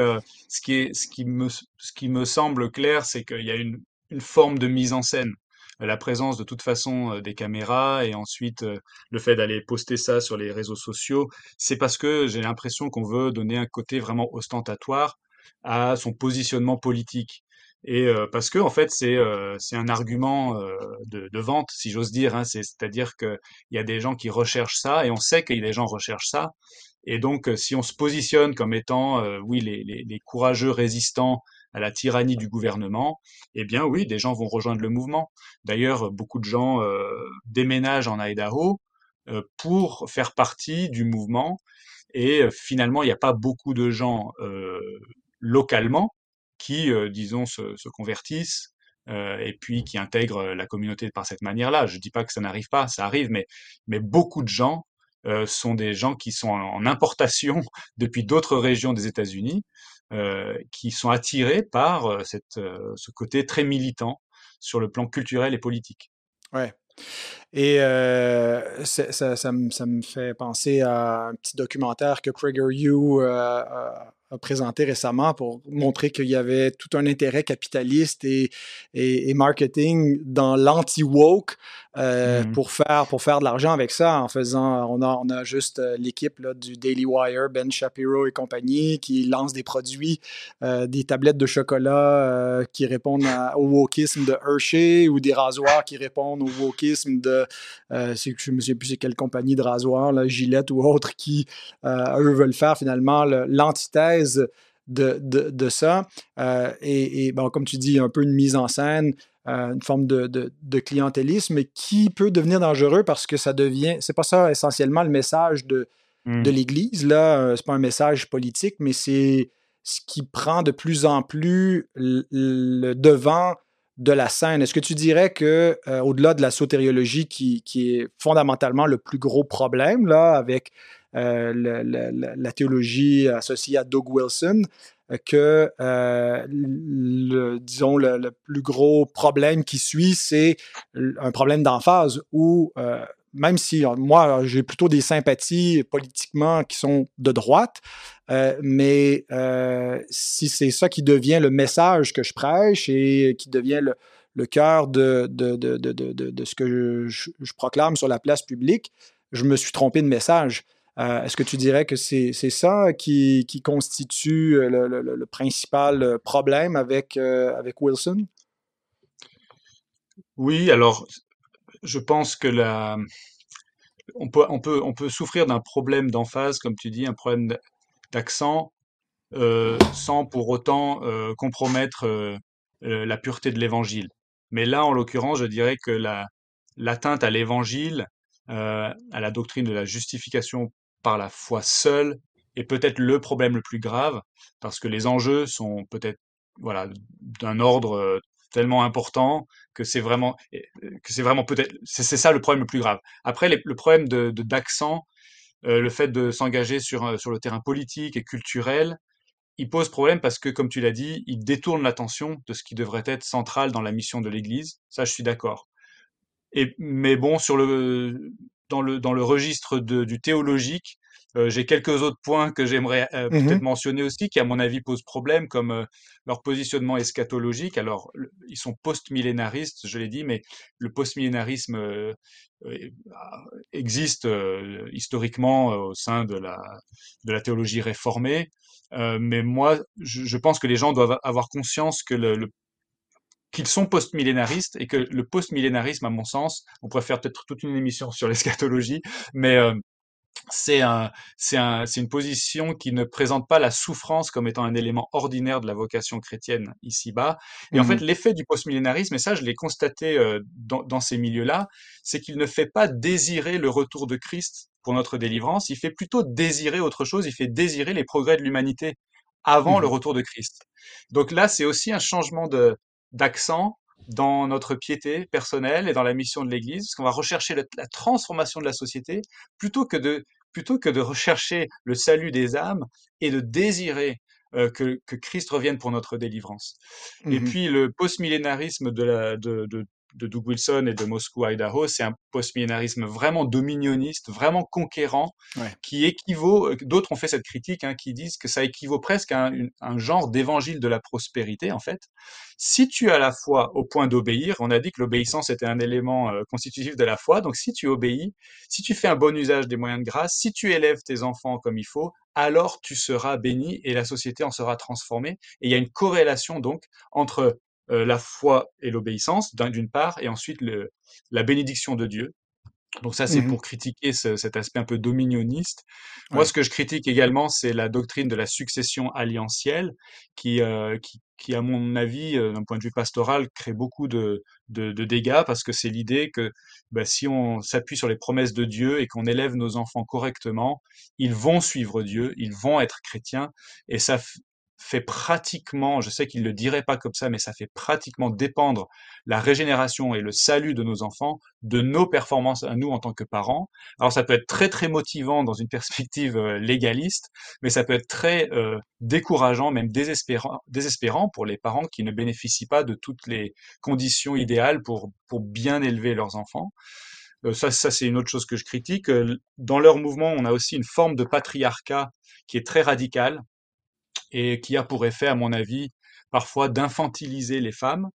ce, qui me, semble clair, c'est qu'il y a une forme de mise en scène la présence de toute façon des caméras et ensuite le fait d'aller poster ça sur les réseaux sociaux, c'est parce que j'ai l'impression qu'on veut donner un côté vraiment ostentatoire à son positionnement politique. Et parce que en fait c'est c'est un argument de, vente si j'ose dire. Hein, C'est-à-dire qu'il y a des gens qui recherchent ça et on sait qu'il y a des gens qui recherchent ça. Et donc si on se positionne comme étant oui les, les, courageux résistants à la tyrannie du gouvernement, eh bien oui des gens vont rejoindre le mouvement. D'ailleurs beaucoup de gens déménagent en Idaho pour faire partie du mouvement. Et finalement il n'y a pas beaucoup de gens localement qui, euh, disons, se, se convertissent euh, et puis qui intègrent la communauté par cette manière-là. Je dis pas que ça n'arrive pas, ça arrive, mais, mais beaucoup de gens euh, sont des gens qui sont en, importation depuis d'autres régions des États-Unis, euh, qui sont attirés par euh, cette, ce côté très militant sur le plan culturel et politique. Ouais. Et euh, ça, ça, me, ça, me, fait penser à un petit documentaire que euh, a présenté récemment pour montrer qu'il y avait tout un intérêt capitaliste et, et, et marketing dans l'anti-woke euh, mmh. pour, faire, pour faire de l'argent avec ça en faisant, on a, on a juste euh, l'équipe du Daily Wire, Ben Shapiro et compagnie, qui lance des produits, euh, des tablettes de chocolat qui répondent à, au wokisme de Hershey ou des rasoirs qui répondent au wokisme de, je ne sais plus c'est quelle compagnie de rasoirs, là, Gillette ou autre, qui, eux, veulent faire finalement l'antithèse de, de, de ça. Euh, et, et bon, comme tu dis, un peu une mise en scène, euh, une forme de, de, clientélisme qui peut devenir dangereux parce que ça devient, c'est pas ça essentiellement le message de, de l'Église, là, euh, c'est pas un message politique, mais c'est ce qui prend de plus en plus le, devant de la scène. Est-ce que tu dirais que, euh, au-delà de la sotériologie qui, qui, est fondamentalement le plus gros problème, là, avec euh, la théologie associée à Doug Wilson, que, euh, le, disons, le, plus gros problème qui suit, c'est un problème d'emphase où, euh, même si moi, j'ai plutôt des sympathies politiquement qui sont de droite, euh, mais euh, si c'est ça qui devient le message que je prêche et qui devient le, le cœur de, de, de, de, ce que je, je, proclame sur la place publique, je me suis trompé de message. Euh, est-ce que tu dirais que c'est ça qui, qui constitue euh, le, le, principal problème avec, euh, avec Wilson? Oui, alors je pense que la, on, peut, on, peut, on peut souffrir d'un problème d'emphase, comme tu dis, un problème d'accent, euh, sans pour autant euh, compromettre euh, la pureté de l'évangile. Mais là, en l'occurrence, je dirais que l'atteinte à l'évangile, à la doctrine de la justification par la foi seule est peut-être le problème le plus grave, parce que les enjeux sont peut-être voilà d'un ordre euh, tellement important que c'est vraiment que c'est vraiment peut-être c'est ça le problème le plus grave. Après le problème de d'accent, euh, le fait de s'engager sur euh, sur le terrain politique et culturel, il pose problème parce que comme tu l'as dit, il détourne l'attention de ce qui devrait être central dans la mission de l'Église. Ça, je suis d'accord. Et mais bon, sur le dans le, dans le registre de, du théologique, euh, j'ai quelques autres points que j'aimerais euh, mmh peut-être mentionner aussi, qui à mon avis posent problème, comme euh, leur positionnement eschatologique. Alors, ils sont post-millénaristes, je l'ai dit, mais le post-millénarisme existe historiquement au sein de la, de la théologie réformée. mais moi, je, je, pense que les gens doivent avoir conscience que le, le qu'ils sont post-millénaristes et que le post-millénarisme, à mon sens, on pourrait faire peut-être toute une émission sur l'eschatologie, mais euh, c'est un, un, une position qui ne présente pas la souffrance comme étant un élément ordinaire de la vocation chrétienne ici-bas. Et en fait, mmh l'effet du postmillénarisme, et ça je l'ai constaté euh, dans, dans, ces milieux-là, c'est qu'il ne fait pas désirer le retour de Christ pour notre délivrance, il fait plutôt désirer autre chose, il fait désirer les progrès de l'humanité avant mmh le retour de Christ. Donc là, c'est aussi un changement de, d'accent dans notre piété personnelle et dans la mission de l'Église, parce qu'on va rechercher la, transformation de la société plutôt que de plutôt que de rechercher le salut des âmes et de désirer euh, que, que, Christ revienne pour notre délivrance. Et mmh puis le postmillénarisme de la, de, de, de Doug Wilson et de Moscou, Idaho, c'est un postmillénarisme vraiment dominioniste, vraiment conquérant, qui équivaut, euh, d'autres ont fait cette critique, hein, qui disent que ça équivaut presque à un, genre d'évangile de la prospérité, en fait. Si tu as la foi au point d'obéir, on a dit que l'obéissance était un élément euh, constitutif de la foi, donc si tu obéis, si tu fais un bon usage des moyens de grâce, si tu élèves tes enfants comme il faut, alors tu seras béni et la société en sera transformée. Et il y a une corrélation donc entre euh, la foi et l'obéissance d'une part, et ensuite le, la bénédiction de Dieu. Donc ça, c'est mmh pour critiquer cet aspect un peu dominionniste. Moi, ce que je critique également, c'est la doctrine de la succession alliantielle, qui, euh, qui, qui, à mon avis, euh, d'un point de vue pastoral, crée beaucoup de, de, de dégâts, parce que c'est l'idée que bah, si on s'appuie sur les promesses de Dieu et qu'on élève nos enfants correctement, ils vont suivre Dieu, ils vont être chrétiens, et ça, fait pratiquement, je sais qu'il ne le dirait pas comme ça, mais ça fait pratiquement dépendre la régénération et le salut de nos enfants de nos performances à nous en tant que parents. Alors ça peut être très très motivant dans une perspective euh, légaliste, mais ça peut être très euh, décourageant, même désespérant, désespérant pour les parents qui ne bénéficient pas de toutes les conditions idéales pour, pour bien élever leurs enfants. Euh, ça, ça c'est une autre chose que je critique. Dans leur mouvement, on a aussi une forme de patriarcat qui est très radicale et qui a pour effet, à mon avis, parfois d'infantiliser les femmes,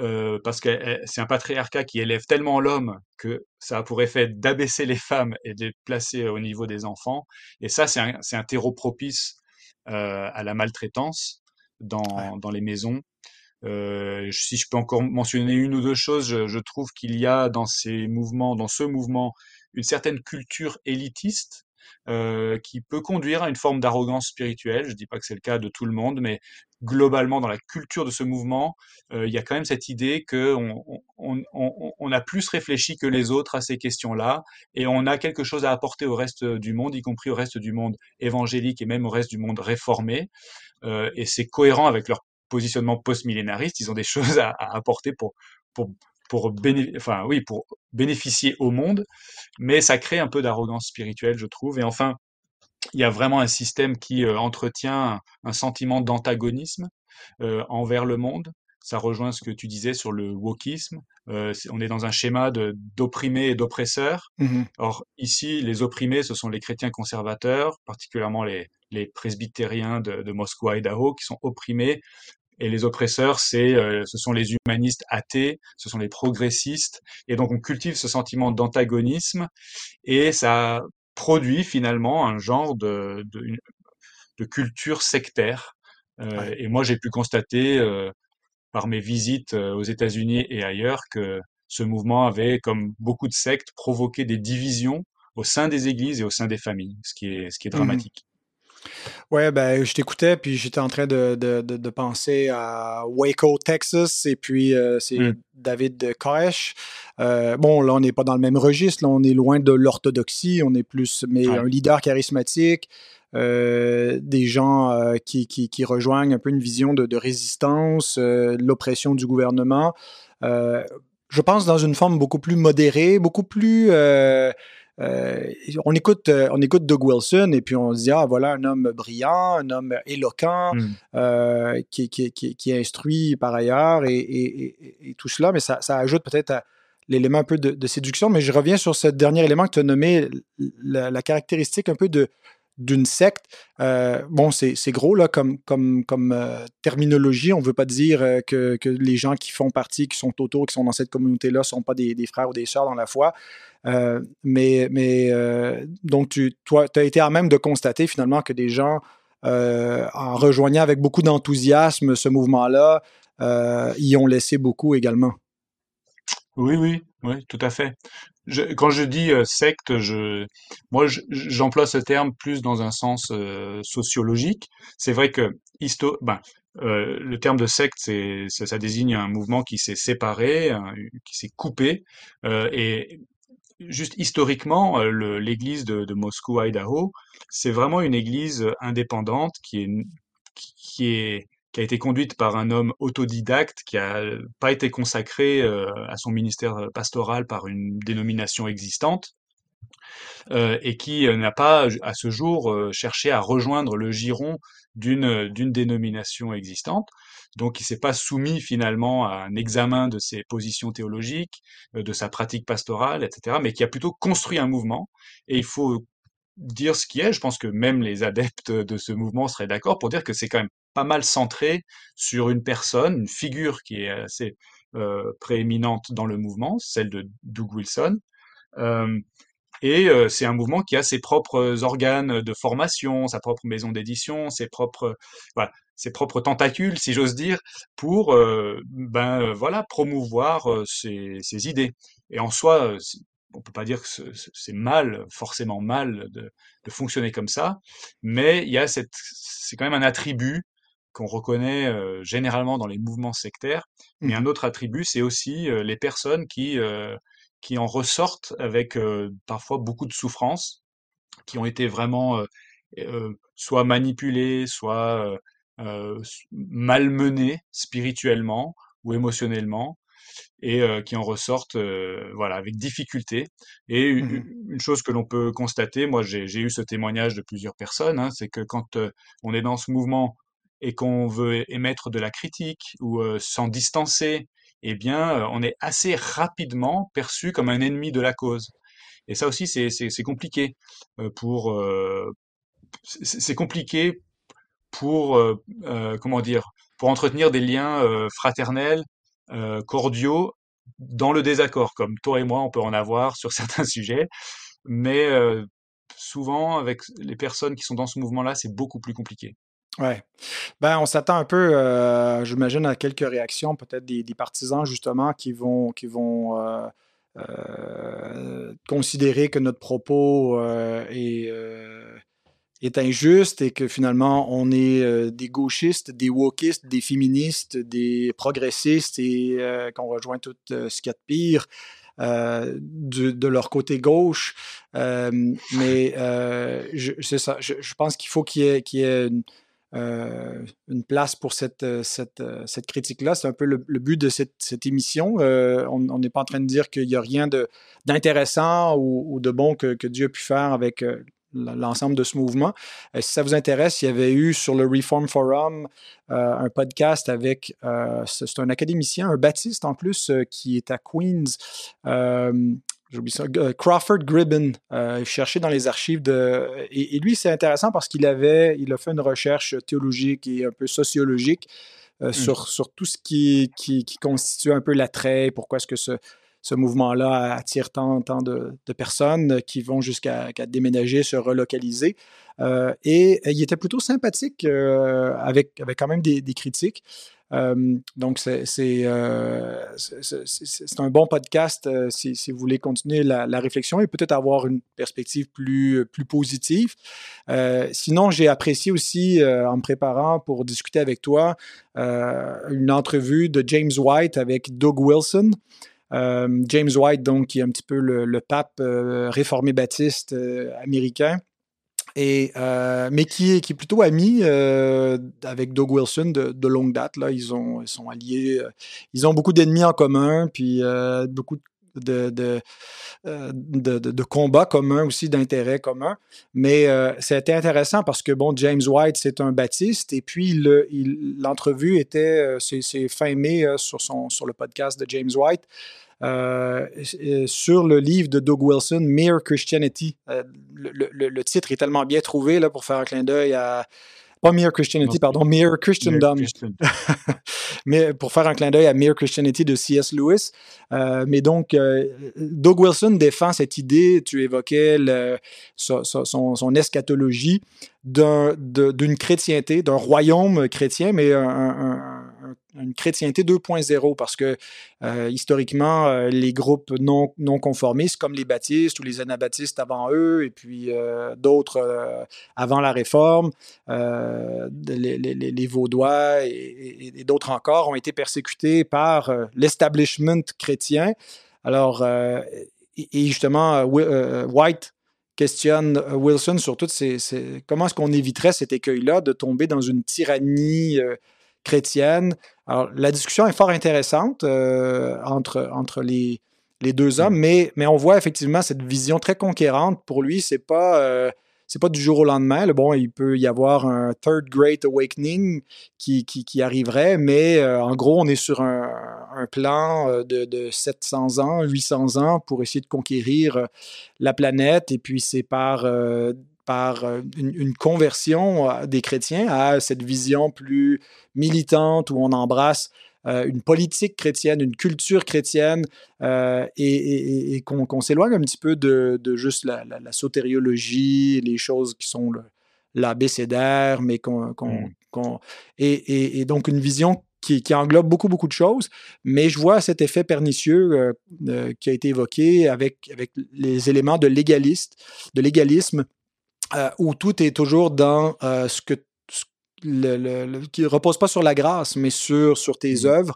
euh, parce que eh, c'est un patriarcat qui élève tellement l'homme que ça a pour effet d'abaisser les femmes et de les placer au niveau des enfants. Et ça, c'est un, un, terreau propice euh, à la maltraitance dans, dans les maisons. Euh, si je peux encore mentionner une ou deux choses, je, je trouve qu'il y a dans ces mouvements, dans ce mouvement, une certaine culture élitiste euh, qui peut conduire à une forme d'arrogance spirituelle. Je ne dis pas que c'est le cas de tout le monde, mais globalement, dans la culture de ce mouvement, euh, il y a quand même cette idée qu'on on, on, on, a plus réfléchi que les autres à ces questions-là, et on a quelque chose à apporter au reste du monde, y compris au reste du monde évangélique et même au reste du monde réformé. Euh, et c'est cohérent avec leur positionnement post-millénariste. Ils ont des choses à, à apporter pour, pour, pour, enfin, oui, pour bénéficier au monde, mais ça crée un peu d'arrogance spirituelle, je trouve. Et enfin, il y a vraiment un système qui euh, entretient un, sentiment d'antagonisme euh, envers le monde. Ça rejoint ce que tu disais sur le wokisme. Euh, on est dans un schéma d'opprimés et d'oppresseurs. Mmh Or, ici, les opprimés, ce sont les chrétiens conservateurs, particulièrement les, les presbytériens de, de Moscou, Idaho, qui sont opprimés et les oppresseurs, c'est, euh, ce sont les humanistes athées, ce sont les progressistes, et donc on cultive ce sentiment d'antagonisme, et ça produit finalement un genre de, de, de culture sectaire. Euh, Et moi, j'ai pu constater euh, par mes visites euh, aux États-Unis et ailleurs que ce mouvement avait, comme beaucoup de sectes, provoqué des divisions au sein des églises et au sein des familles, ce qui est, ce qui est mmh dramatique. Ouais, ben, je t'écoutais, puis j'étais en train de, de, de, penser à Waco, Texas, et puis euh, c'est mmh. David Koresh. Euh, bon, là, on n'est pas dans le même registre, là, on est loin de l'orthodoxie, on est plus, mais un leader charismatique, euh, des gens qui, qui, qui, rejoignent un peu une vision de, de résistance, l'oppression du gouvernement. je pense dans une forme beaucoup plus modérée, beaucoup plus euh, on écoute, euh, on écoute Doug Wilson et puis on se dit ah voilà un homme brillant, un homme éloquent, hmm. euh, qui, qui, qui, est instruit par ailleurs et, tout cela, mais ça, ajoute peut-être l'élément un peu de, séduction. Mais je reviens sur ce dernier élément que tu as nommé, la, caractéristique un peu de d'une secte. bon, c'est gros là comme, comme, comme terminologie. On ne veut pas dire que, les gens qui font partie, qui sont autour, qui sont dans cette communauté-là, ne sont pas des, des, frères ou des sœurs dans la foi. Euh, mais mais euh, donc, tu toi, as été à même de constater finalement que des gens, euh, en rejoignant avec beaucoup d'enthousiasme ce mouvement-là, y ont laissé beaucoup également. Oui, oui, oui, tout à fait. quand je dis secte, je, moi, j'emploie ce terme plus dans un sens sociologique. C'est vrai que histo ben, le terme de secte, c'est, ça, ça, désigne un mouvement qui s'est séparé, qui s'est coupé, et juste historiquement, euh, l'église de, de, Moscou, Idaho, c'est vraiment une église euh, indépendante qui est, qui est qui a été conduite par un homme autodidacte qui a pas été consacré euh, à son ministère pastoral par une dénomination existante euh, et qui n'a pas à ce jour cherché à rejoindre le giron d'une d'une dénomination existante. donc il s'est pas soumis finalement à un examen de ses positions théologiques, de sa pratique pastorale, etc., mais qui a plutôt construit un mouvement. Et il faut dire ce qui est. Je pense que même les adeptes de ce mouvement seraient d'accord pour dire que c'est quand même pas mal centré sur une personne, une figure qui est assez euh, prééminente dans le mouvement, celle de Doug Wilson. Euh, et euh, c'est un mouvement qui a ses propres organes de formation, sa propre maison d'édition, ses propres, ses propres tentacules, si j'ose dire, pour ben voilà promouvoir ses, ses, idées. Et en soi, on peut pas dire que c'est mal, forcément mal de, de, fonctionner comme ça, mais il y a cette, c'est quand même un attribut qu'on reconnaît euh, généralement dans les mouvements sectaires. Mais un mmh autre attribut, c'est aussi euh, les personnes qui euh, qui en ressortent avec parfois beaucoup de souffrance, qui ont été vraiment soit manipulées, soit malmenées spirituellement ou émotionnellement, et qui en ressortent voilà avec difficulté. Et mmh une, chose que l'on peut constater, moi j'ai eu ce témoignage de plusieurs personnes, hein, c'est que quand on est dans ce mouvement et qu'on veut émettre de la critique ou s'en distancer, eh bien on est assez rapidement perçu comme un ennemi de la cause. Et ça aussi c'est compliqué pour c'est compliqué pour comment dire pour entretenir des liens fraternels euh, cordiaux dans le désaccord, comme toi et moi, on peut en avoir sur certains sujets, mais euh, souvent, avec les personnes qui sont dans ce mouvement-là, c'est beaucoup plus compliqué. Ouais. Ben, on s'attend un peu, euh, j'imagine, à quelques réactions, peut-être des, partisans, justement, qui vont, qui vont considérer que notre propos est est injuste et que finalement on est euh, des gauchistes, des wokistes, des féministes, des progressistes et euh, qu'on rejoint tout euh, ce qu'il y a de pire de, leur côté gauche. mais c'est ça, je, pense qu'il faut qu'il y ait, y ait une, une, place pour cette, cette, cette critique-là. C'est un peu le, but de cette, émission. on n'est pas en train de dire qu'il n'y a rien d'intéressant ou, de bon que, Dieu a pu faire avec l'ensemble de ce mouvement. Euh, si ça vous intéresse, il y avait eu sur le Reform Forum euh, un podcast avec, euh, c'est un académicien, un baptiste en plus, qui est à Queens. J'oublie ça, Crawford Gribben, cherché dans les archives de. Et, lui, c'est intéressant parce qu'il avait, il a fait une recherche théologique et un peu sociologique mmh. sur, sur tout ce qui, qui, qui constitue un peu l'attrait, pourquoi est-ce que ce, ce mouvement-là attire tant, tant de, personnes qui vont jusqu'à déménager, se relocaliser. Euh, et il était plutôt sympathique euh, avec, avec quand même des, critiques. Euh, donc, c'est un bon podcast si, si, vous voulez continuer la, réflexion et peut-être avoir une perspective plus, plus positive. sinon, j'ai apprécié aussi, en me préparant pour discuter avec toi, une entrevue de James White avec Doug Wilson. Euh, James White, donc, qui est un petit peu le, pape euh, réformé baptiste euh, américain. Et, mais qui est, qui est plutôt ami avec Doug Wilson de, longue date. Là. Ils, ont, ils sont alliés, ils ont beaucoup d'ennemis en commun, puis beaucoup de, de, de, de, combats communs aussi, d'intérêts communs. Mais c'était intéressant parce que, bon, James White, c'est un baptiste, et puis l'entrevue était, c'est fin mai sur, son, sur le podcast de James White. Euh, sur le livre de Doug Wilson, Mere Christianity. Euh, le, titre est tellement bien trouvé là, pour faire un clin d'œil à. Pas Mere Christianity, pardon, Mere Christendom. mais pour faire un clin d'œil à Mere Christianity de C.S. Lewis. Euh, mais donc, Doug Wilson défend cette idée, tu évoquais son, son, eschatologie d'une chrétienté, d'un royaume chrétien, mais un une chrétienté 2.0 parce que euh, historiquement, euh, les groupes non, non conformistes comme les baptistes ou les anabaptistes avant eux et puis euh, d'autres avant la réforme, les, Vaudois et, d'autres encore ont été persécutés par l'establishment chrétien. Alors, et, justement, White questionne Wilson sur toutes ces, comment est-ce qu'on éviterait cet écueil-là de tomber dans une tyrannie chrétienne. Alors, la discussion est fort intéressante euh, entre, entre les, les deux hommes, mm. mais, mais on voit effectivement cette vision très conquérante. Pour lui, c'est pas, euh, c'est pas du jour au lendemain. Bon, il peut y avoir un Third Great Awakening qui, qui, arriverait, mais en gros, on est sur un, un plan de, de, 700 ans, 800 ans pour essayer de conquérir la planète. Et puis, c'est par par une, conversion des chrétiens à cette vision plus militante où on embrasse euh, une politique chrétienne, une culture chrétienne, euh, et, qu'on s'éloigne un petit peu de, juste la, la, sotériologie, les choses qui sont l'abécédaire, mais qu'on. Mmh. et, donc une vision qui, englobe beaucoup, beaucoup de choses, mais je vois cet effet pernicieux euh, qui a été évoqué avec, avec les éléments de légaliste, de légalisme, où tout est toujours dans ce que le, qui ne repose pas sur la grâce, mais sur, sur tes mmh.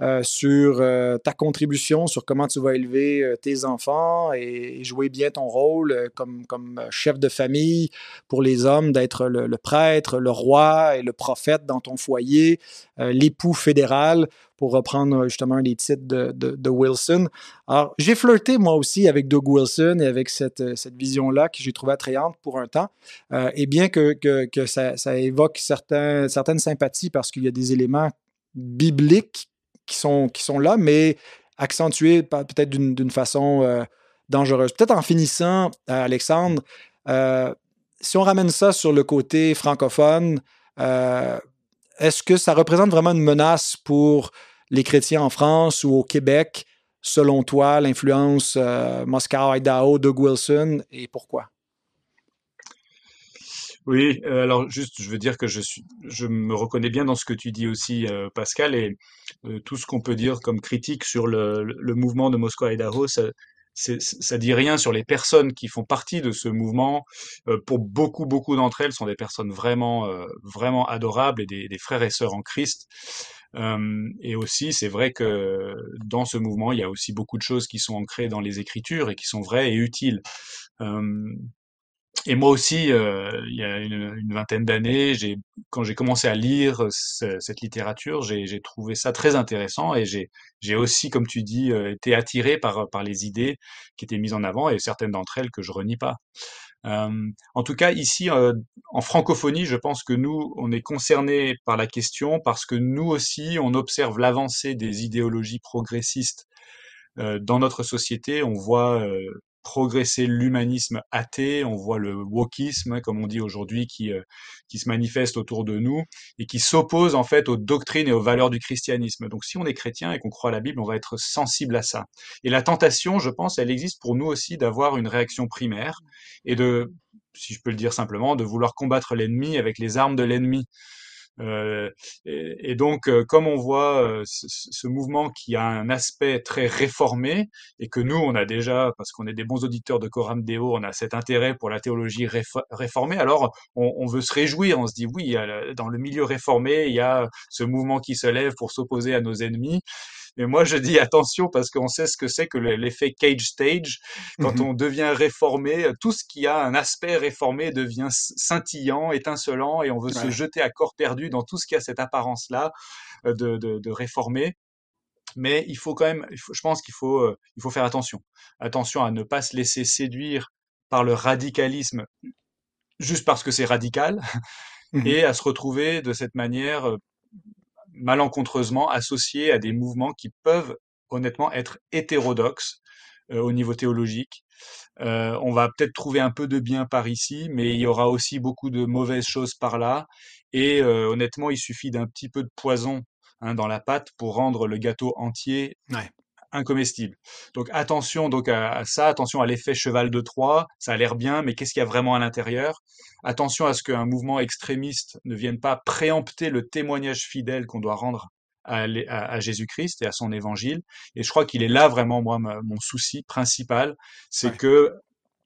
Euh, sur euh, ta contribution, sur comment tu vas élever euh, tes enfants et, jouer bien ton rôle comme, comme chef de famille pour les hommes, d'être le, prêtre, le roi et le prophète dans ton foyer, l'époux fédéral, pour reprendre justement les titres de, de, Wilson. Alors, j'ai flirté moi aussi avec Doug Wilson et avec cette, cette vision-là que j'ai trouvée attrayante pour un temps. et bien que, que, que ça, ça, évoque certains, certaines sympathies parce qu'il y a des éléments bibliques qui sont, là, mais accentués peut-être d'une façon euh, dangereuse. Peut-être en finissant, euh, Alexandre, euh, si on ramène ça sur le côté francophone, est-ce que ça représente vraiment une menace pour les chrétiens en France ou au Québec, selon toi, l'influence Moscow, Idaho, Doug Wilson, et pourquoi? Oui, euh, alors juste, je veux dire que je suis, je me reconnais bien dans ce que tu dis aussi, euh, Pascal, et euh, tout ce qu'on peut dire comme critique sur le, le mouvement de Moscou Idaho, ça, ça dit rien sur les personnes qui font partie de ce mouvement. pour beaucoup, beaucoup d'entre elles, sont des personnes vraiment, vraiment adorables et des, des, frères et sœurs en Christ. et aussi, c'est vrai que dans ce mouvement, il y a aussi beaucoup de choses qui sont ancrées dans les Écritures et qui sont vraies et utiles. Et moi aussi, euh, il y a une, vingtaine d'années, j'ai, quand j'ai commencé à lire cette littérature, j'ai, trouvé ça très intéressant et j'ai, j'ai aussi, comme tu dis, euh, été attiré par, par les idées qui étaient mises en avant et certaines d'entre elles que je renie pas. Euh, en tout cas, ici, en francophonie, je pense que nous, on est concernés par la question parce que nous aussi, on observe l'avancée des idéologies progressistes dans notre société. On voit progresser l'humanisme athée, on voit le wokisme, comme on dit aujourd'hui, qui, euh, qui se manifeste autour de nous et qui s'oppose en fait aux doctrines et aux valeurs du christianisme. Donc si on est chrétien et qu'on croit à la Bible, on va être sensible à ça. Et la tentation, je pense, elle existe pour nous aussi d'avoir une réaction primaire et de, si je peux le dire simplement, de vouloir combattre l'ennemi avec les armes de l'ennemi. Euh, et, donc, euh, comme on voit euh, ce, mouvement qui a un aspect très réformé, et que nous, on a déjà, parce qu'on est des bons auditeurs de Coram Deo, on a cet intérêt pour la théologie réformée, alors on, on, veut se réjouir, on se dit oui, dans le milieu réformé, il y a ce mouvement qui se lève pour s'opposer à nos ennemis. Mais moi, je dis attention parce qu'on sait ce que c'est que l'effet cage stage. Quand mmh on devient réformé, tout ce qui a un aspect réformé devient scintillant, étincelant, et on veut se jeter à corps perdu dans tout ce qui a cette apparence-là euh, de, de, réformé mais il faut quand même, je pense qu'il faut, euh, il faut faire attention. Attention à ne pas se laisser séduire par le radicalisme juste parce que c'est radical mmh et à se retrouver de cette manière euh, malencontreusement associés à des mouvements qui peuvent honnêtement être hétérodoxes euh, au niveau théologique. Euh, on va peut-être trouver un peu de bien par ici, mais il y aura aussi beaucoup de mauvaises choses par là. Et euh, honnêtement, il suffit d'un petit peu de poison hein, dans la pâte pour rendre le gâteau entier incomestible. Donc attention donc à, ça, attention à l'effet cheval de Troie, ça a l'air bien, mais qu'est-ce qu'il y a vraiment à l'intérieur? Attention à ce qu'un mouvement extrémiste ne vienne pas préempter le témoignage fidèle qu'on doit rendre à, Jésus-Christ et à son évangile. Et je crois qu'il est là vraiment moi mon souci principal, c'est que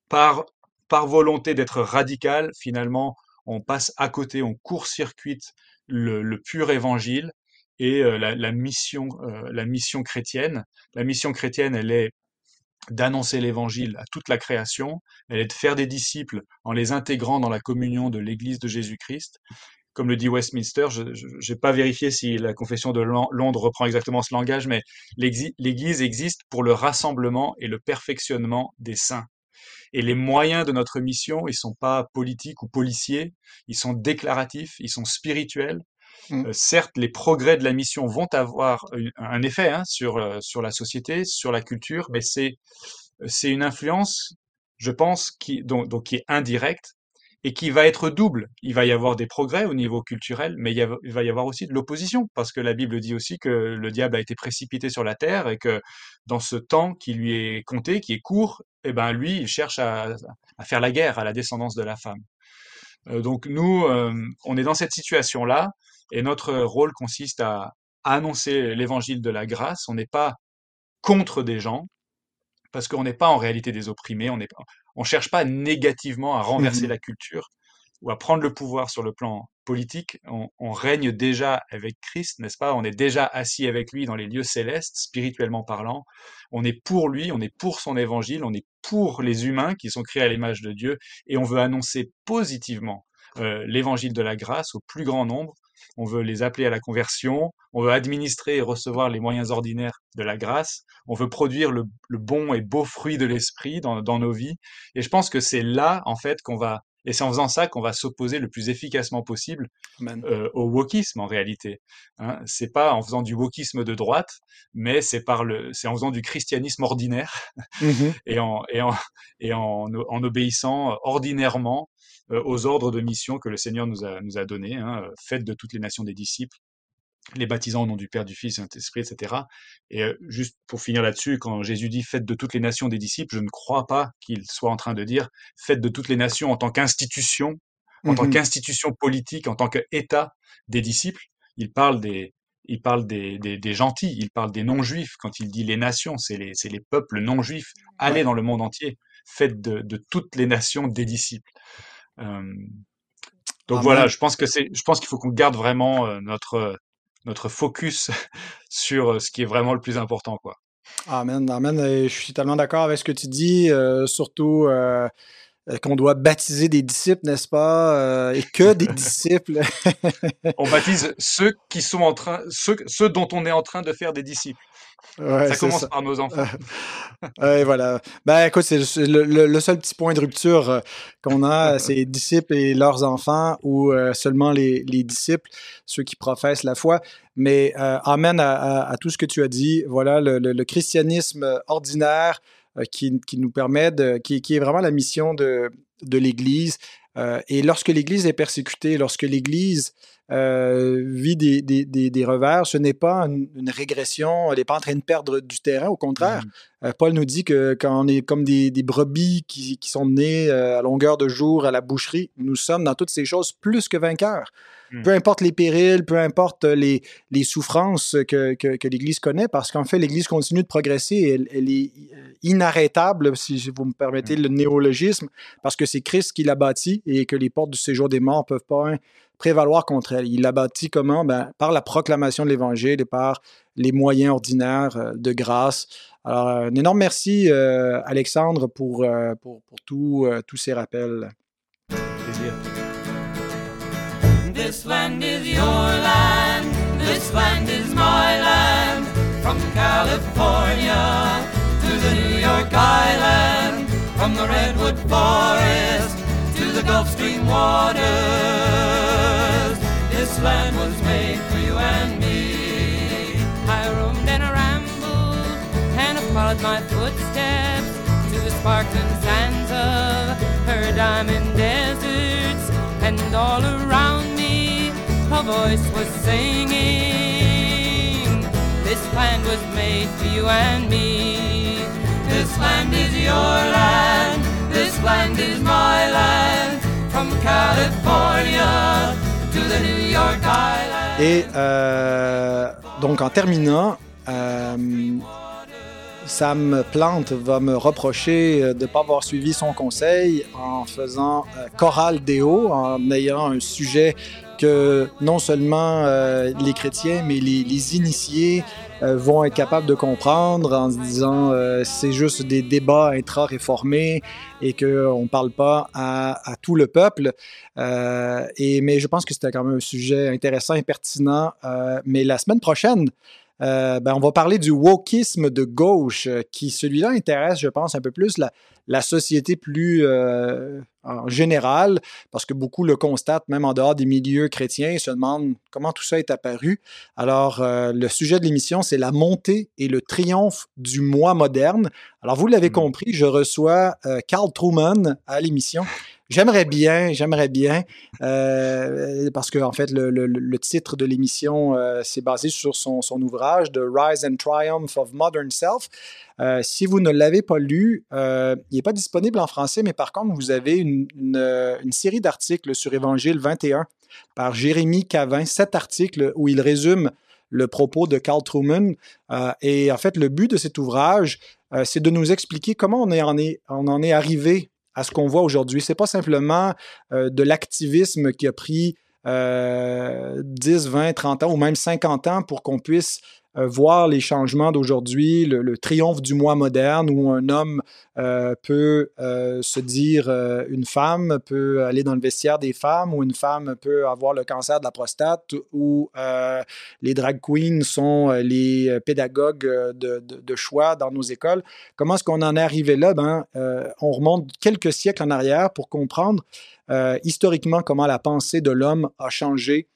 par par volonté d'être radical, finalement, on passe à côté, on court-circuite le, le pur évangile et la, mission, la mission chrétienne. La mission chrétienne, elle est d'annoncer l'évangile à toute la création, elle est de faire des disciples en les intégrant dans la communion de l'Église de Jésus-Christ. Comme le dit Westminster, je n'ai pas vérifié si la confession de Londres reprend exactement ce langage, mais l'Église existe pour le rassemblement et le perfectionnement des saints. Et les moyens de notre mission, ils sont pas politiques ou policiers, ils sont déclaratifs, ils sont spirituels. Mmh. Certes, les progrès de la mission vont avoir un effet hein, sur, sur la société, sur la culture, mais c'est une influence, je pense, qui, donc, donc qui est indirecte et qui va être double. Il va y avoir des progrès au niveau culturel, mais il, va y avoir aussi de l'opposition, parce que la Bible dit aussi que le diable a été précipité sur la terre et que dans ce temps qui lui est compté, qui est court, eh ben lui, il cherche à, faire la guerre à la descendance de la femme. Donc nous, on est dans cette situation-là, et notre rôle consiste à annoncer l'évangile de la grâce. On n'est pas contre des gens, parce qu'on n'est pas en réalité des opprimés, on ne on cherche pas négativement à renverser mmh la culture ou à prendre le pouvoir sur le plan politique. On, règne déjà avec Christ, n'est-ce pas? On est déjà assis avec lui dans les lieux célestes, spirituellement parlant. On est pour lui, on est pour son évangile, on est pour les humains qui sont créés à l'image de Dieu et on veut annoncer positivement euh, l'évangile de la grâce au plus grand nombre on veut les appeler à la conversion, on veut administrer et recevoir les moyens ordinaires de la grâce, on veut produire le, bon et beau fruit de l'esprit dans, nos vies. Et je pense que c'est là, en fait, qu'on va, et c'est en faisant ça qu'on va s'opposer le plus efficacement possible euh, au wokisme en réalité. Hein. C'est pas en faisant du wokisme de droite, mais c'est par le, c'est en faisant du christianisme ordinaire mmh et en et en et en, en obéissant ordinairement aux ordres de mission que le Seigneur nous a, nous a donnés. Hein, euh, faites de toutes les nations des disciples, les baptisant au nom du Père, du Fils du Saint-Esprit, etc. Et euh, juste pour finir là-dessus, quand Jésus dit faites de toutes les nations des disciples, je ne crois pas qu'il soit en train de dire faites de toutes les nations en tant qu'institution, en tant mmh qu'institution politique, en tant qu'État des disciples. Il parle des, il parle des, des, gentils, il parle des non-juifs. Quand il dit les nations, c'est les, les, peuples non-juifs. Allez dans le monde entier. Faites de, de toutes les nations des disciples donc voilà, je pense que c'est, je pense qu'il faut qu'on garde vraiment notre notre focus sur ce qui est vraiment le plus important, quoi. Amen, amen. je suis tellement d'accord avec ce que tu dis, surtout qu'on doit baptiser des disciples, n'est-ce pas, et que des disciples? on baptise ceux qui sont en train, ceux, ceux dont on est en train de faire des disciples ça commence par nos enfants. ouais, voilà. Ben, écoute, c'est le, seul petit point de rupture euh, qu'on a, c'est les disciples et leurs enfants ou euh, seulement les, disciples, ceux qui professent la foi. Mais euh, amène à, tout ce que tu as dit. Voilà, le, christianisme ordinaire qui, nous permet de, qui, qui, est vraiment la mission de, de l'Église. et lorsque l'Église est persécutée, lorsque l'Église euh, vit des, des, des, revers. Ce n'est pas une, régression, elle n'est pas en train de perdre du terrain, au contraire. Mmh. Euh, Paul nous dit que quand on est comme des, brebis qui, qui, sont nées euh, à longueur de jour à la boucherie, nous sommes dans toutes ces choses plus que vainqueurs. Mmh. Peu importe les périls, peu importe les, les souffrances que, que, l'Église connaît, parce qu'en fait, l'Église continue de progresser. Elle, elle, est inarrêtable, si vous me permettez mmh. le néologisme, parce que c'est Christ qui l'a bâti et que les portes du séjour des morts ne peuvent pas hein, prévaloir contre elle. Il l'a bâti comment? Ben, par la proclamation de l'Évangile et par les moyens ordinaires euh, de grâce. Alors, un énorme merci, euh, Alexandre, pour, euh, pour, pour tout, tous ces rappels. This land is your land, this land is my land, from California to the New York Island, from the Redwood Forest to the Gulf Stream waters. this land was made for you and me. I roamed and I rambled and I followed my footsteps to the sparkling sands of her diamond deserts, and all around a voice was singing. This land was made for you and me. This land is your land. This land is my land. From California Et euh, donc en terminant, euh, Sam Plante va me reprocher de ne pas avoir suivi son conseil en faisant euh, chorale déo, en ayant un sujet que non seulement les chrétiens, mais les initiés euh, vont être capables de comprendre en se disant euh, c'est juste des débats intra-réformés et qu'on ne parle pas à, tout le peuple. Euh, et, mais je pense que c'était quand même un sujet intéressant et pertinent. mais la semaine prochaine, euh, ben, on va parler du wokisme de gauche, euh, qui celui-là intéresse, je pense, un peu plus la, la société plus euh, en général, parce que beaucoup le constatent, même en dehors des milieux chrétiens, ils se demandent comment tout ça est apparu. Alors, euh, le sujet de l'émission, c'est la montée et le triomphe du moi moderne. Alors, vous l'avez mmh. compris, je reçois euh, Carl Truman à l'émission. J'aimerais bien, j'aimerais bien, euh, parce que en fait, le, titre de l'émission euh, c'est basé sur son, ouvrage The Rise and Triumph of Modern Self. Euh, si vous ne l'avez pas lu, euh, il n'est pas disponible en français, mais par contre, vous avez une, série d'articles sur Évangile 21 par Jérémy Cavin, sept articles où il résume le propos de Carl Truman. Et en fait, le but de cet ouvrage, c'est de nous expliquer comment on, on en est arrivé à ce qu'on voit aujourd'hui. C'est pas simplement euh, de l'activisme qui a pris euh, 10, 20, 30 ans ou même 50 ans pour qu'on puisse euh, voir les changements d'aujourd'hui, le, triomphe du moi moderne où un homme euh, peut euh, se dire une femme, peut aller dans le vestiaire des femmes, ou une femme peut avoir le cancer de la prostate, euh, les drag queens sont les pédagogues de, choix dans nos écoles. Comment est-ce qu'on en est arrivé là? Ben, on remonte quelques siècles en arrière pour comprendre historiquement comment la pensée de l'homme a changé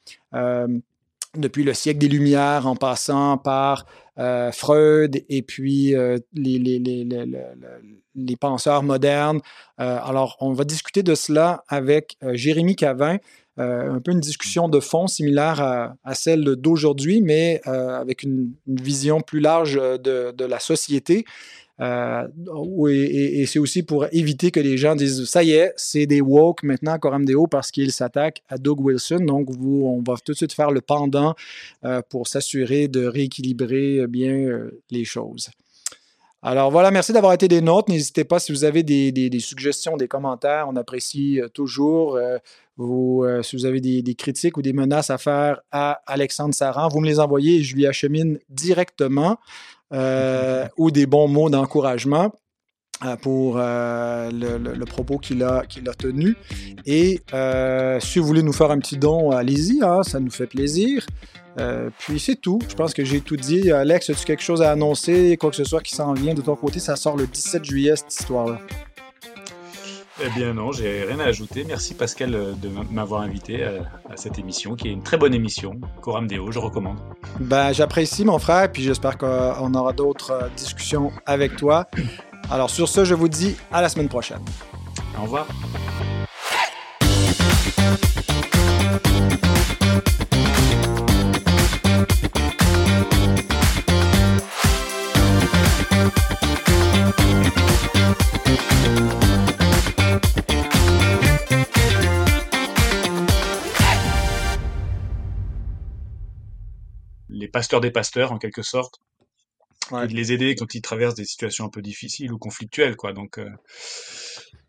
depuis le siècle des Lumières, en passant par euh, Freud et puis euh, les, penseurs modernes. Euh, alors, on va discuter de cela avec Jérémy Cavin, un peu une discussion de fond similaire à, celle d'aujourd'hui, mais avec une, vision plus large de la société. Euh, et, c'est aussi pour éviter que les gens disent ça y est, c'est des woke maintenant Coram Deo parce qu'ils s'attaquent à Doug Wilson. Donc, on va tout de suite faire le pendant euh, pour s'assurer de rééquilibrer bien euh, les choses. Alors voilà, merci d'avoir été des nôtres. N'hésitez pas si vous avez des, suggestions, des commentaires, on apprécie toujours. Si vous avez des, des, critiques ou des menaces à faire à Alexandre Saran, vous me les envoyez et je lui achemine directement euh, ou des bons mots d'encouragement euh, pour euh, le, propos qu'il a, qu'il a tenu. Et si vous voulez nous faire un petit don, allez-y, hein, ça nous fait plaisir. Puis c'est tout. Je pense que j'ai tout dit. Alex, as-tu quelque chose à annoncer, quoi que ce soit qui s'en vient de ton côté? Ça sort le 17 juillet, cette histoire-là. Eh bien non, j'ai rien à ajouter. Merci Pascal euh, de m'avoir invité à, à, cette émission, qui est une très bonne émission. Coram Deo, je recommande. Ben, j'apprécie mon frère, puis j'espère qu'on aura d'autres euh, discussions avec toi. Alors sur ce, je vous dis à la semaine prochaine. Au revoir. Pasteurs des pasteurs en quelque sorte. Ouais. et de les aider quand ils traversent des situations un peu difficiles ou conflictuelles quoi. Donc euh,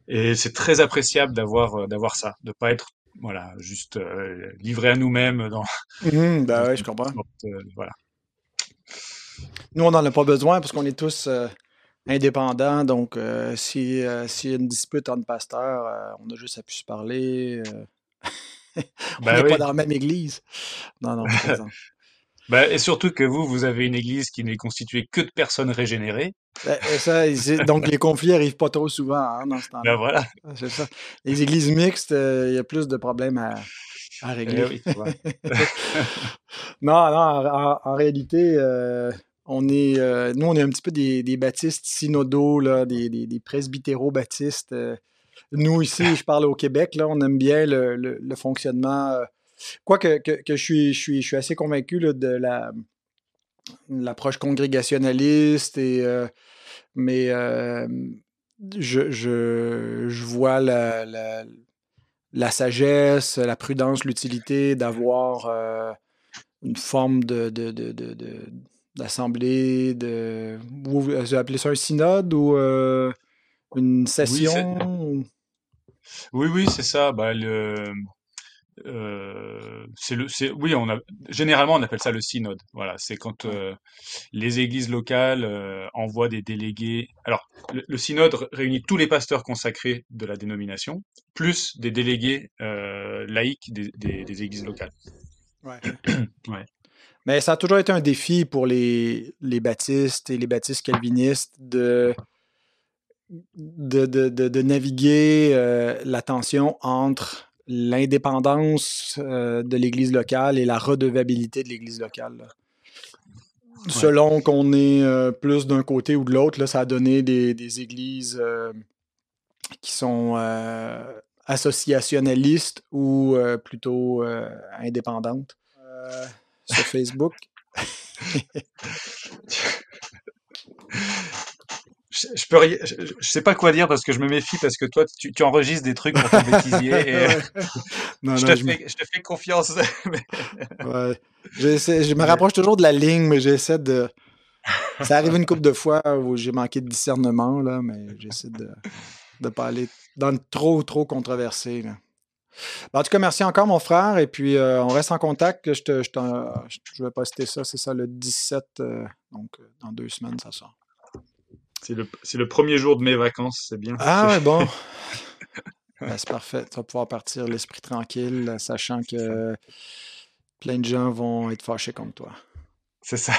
et c'est très appréciable d'avoir euh, d'avoir ça de pas être voilà juste euh, livré à nous-mêmes dans mmh, bah ouais je comprends. euh, voilà. Nous on n'en a pas besoin parce qu'on est tous indépendants. Donc si s'il y a une dispute entre pasteurs on a juste à pu se parler on ben n'est oui. pas dans la même église. Non non Bah, et surtout que vous, vous avez une église qui n'est constituée que de personnes régénérées. Bah, ça, donc les conflits arrivent pas trop souvent hein, dans ce temps. Ben voilà. C'est ça. Les églises mixtes, euh, il euh, y a plus de problèmes à, à régler. Eh oui, non, non, en, en réalité, euh, on est, euh, nous, on est un petit peu des, des baptistes synodaux, là, des, des, baptistes. Nous, ici, je parle au Québec, là, on aime bien le, le, le fonctionnement Quoique que, que je, suis, je, suis, je suis assez convaincu là, de la l'approche congrégationaliste et euh, mais euh, je, je, je, vois la, la, la, sagesse, la prudence, l'utilité d'avoir euh, une forme de, de, de, de d'assemblée, de, vous appelez ça un synode ou euh, une session? Oui, oui, oui c'est ça. Bah, le, euh, c'est le, c'est, oui, on a, généralement on appelle ça le synode. Voilà, c'est quand euh, les églises locales euh, envoient des délégués. Alors, le, le, synode réunit tous les pasteurs consacrés de la dénomination, plus des délégués laïcs des, des, des, églises locales. Ouais. ouais. Mais ça a toujours été un défi pour les, les baptistes et les baptistes calvinistes de, de, de, naviguer euh, la tension entre l'indépendance euh, de l'Église locale et la redevabilité de l'Église locale. Selon qu'on est euh, plus d'un côté ou de l'autre, ça a donné des, des églises qui sont associationnalistes ou plutôt indépendantes sur Facebook. je, peux je, sais pas quoi dire parce que je me méfie parce que toi tu, enregistres des trucs pour ton bêtisier et je, te fais, je, te fais, confiance. ouais. je me rapproche toujours de la ligne mais j'essaie de ça arrive une couple de fois où j'ai manqué de discernement là mais j'essaie de ne pas aller dans le trop trop controversé là. Ben, en tout cas, merci encore, mon frère. Et puis, euh, on reste en contact. Je, te, je, vais poster ça, c'est ça, le 17. Euh, donc, euh, dans deux semaines, ça sort. C'est le, le, premier jour de mes vacances, c'est bien. Ah, ouais, bon. Ben, c'est parfait. Tu vas pouvoir partir l'esprit tranquille, sachant que plein de gens vont être fâchés contre toi. C'est ça.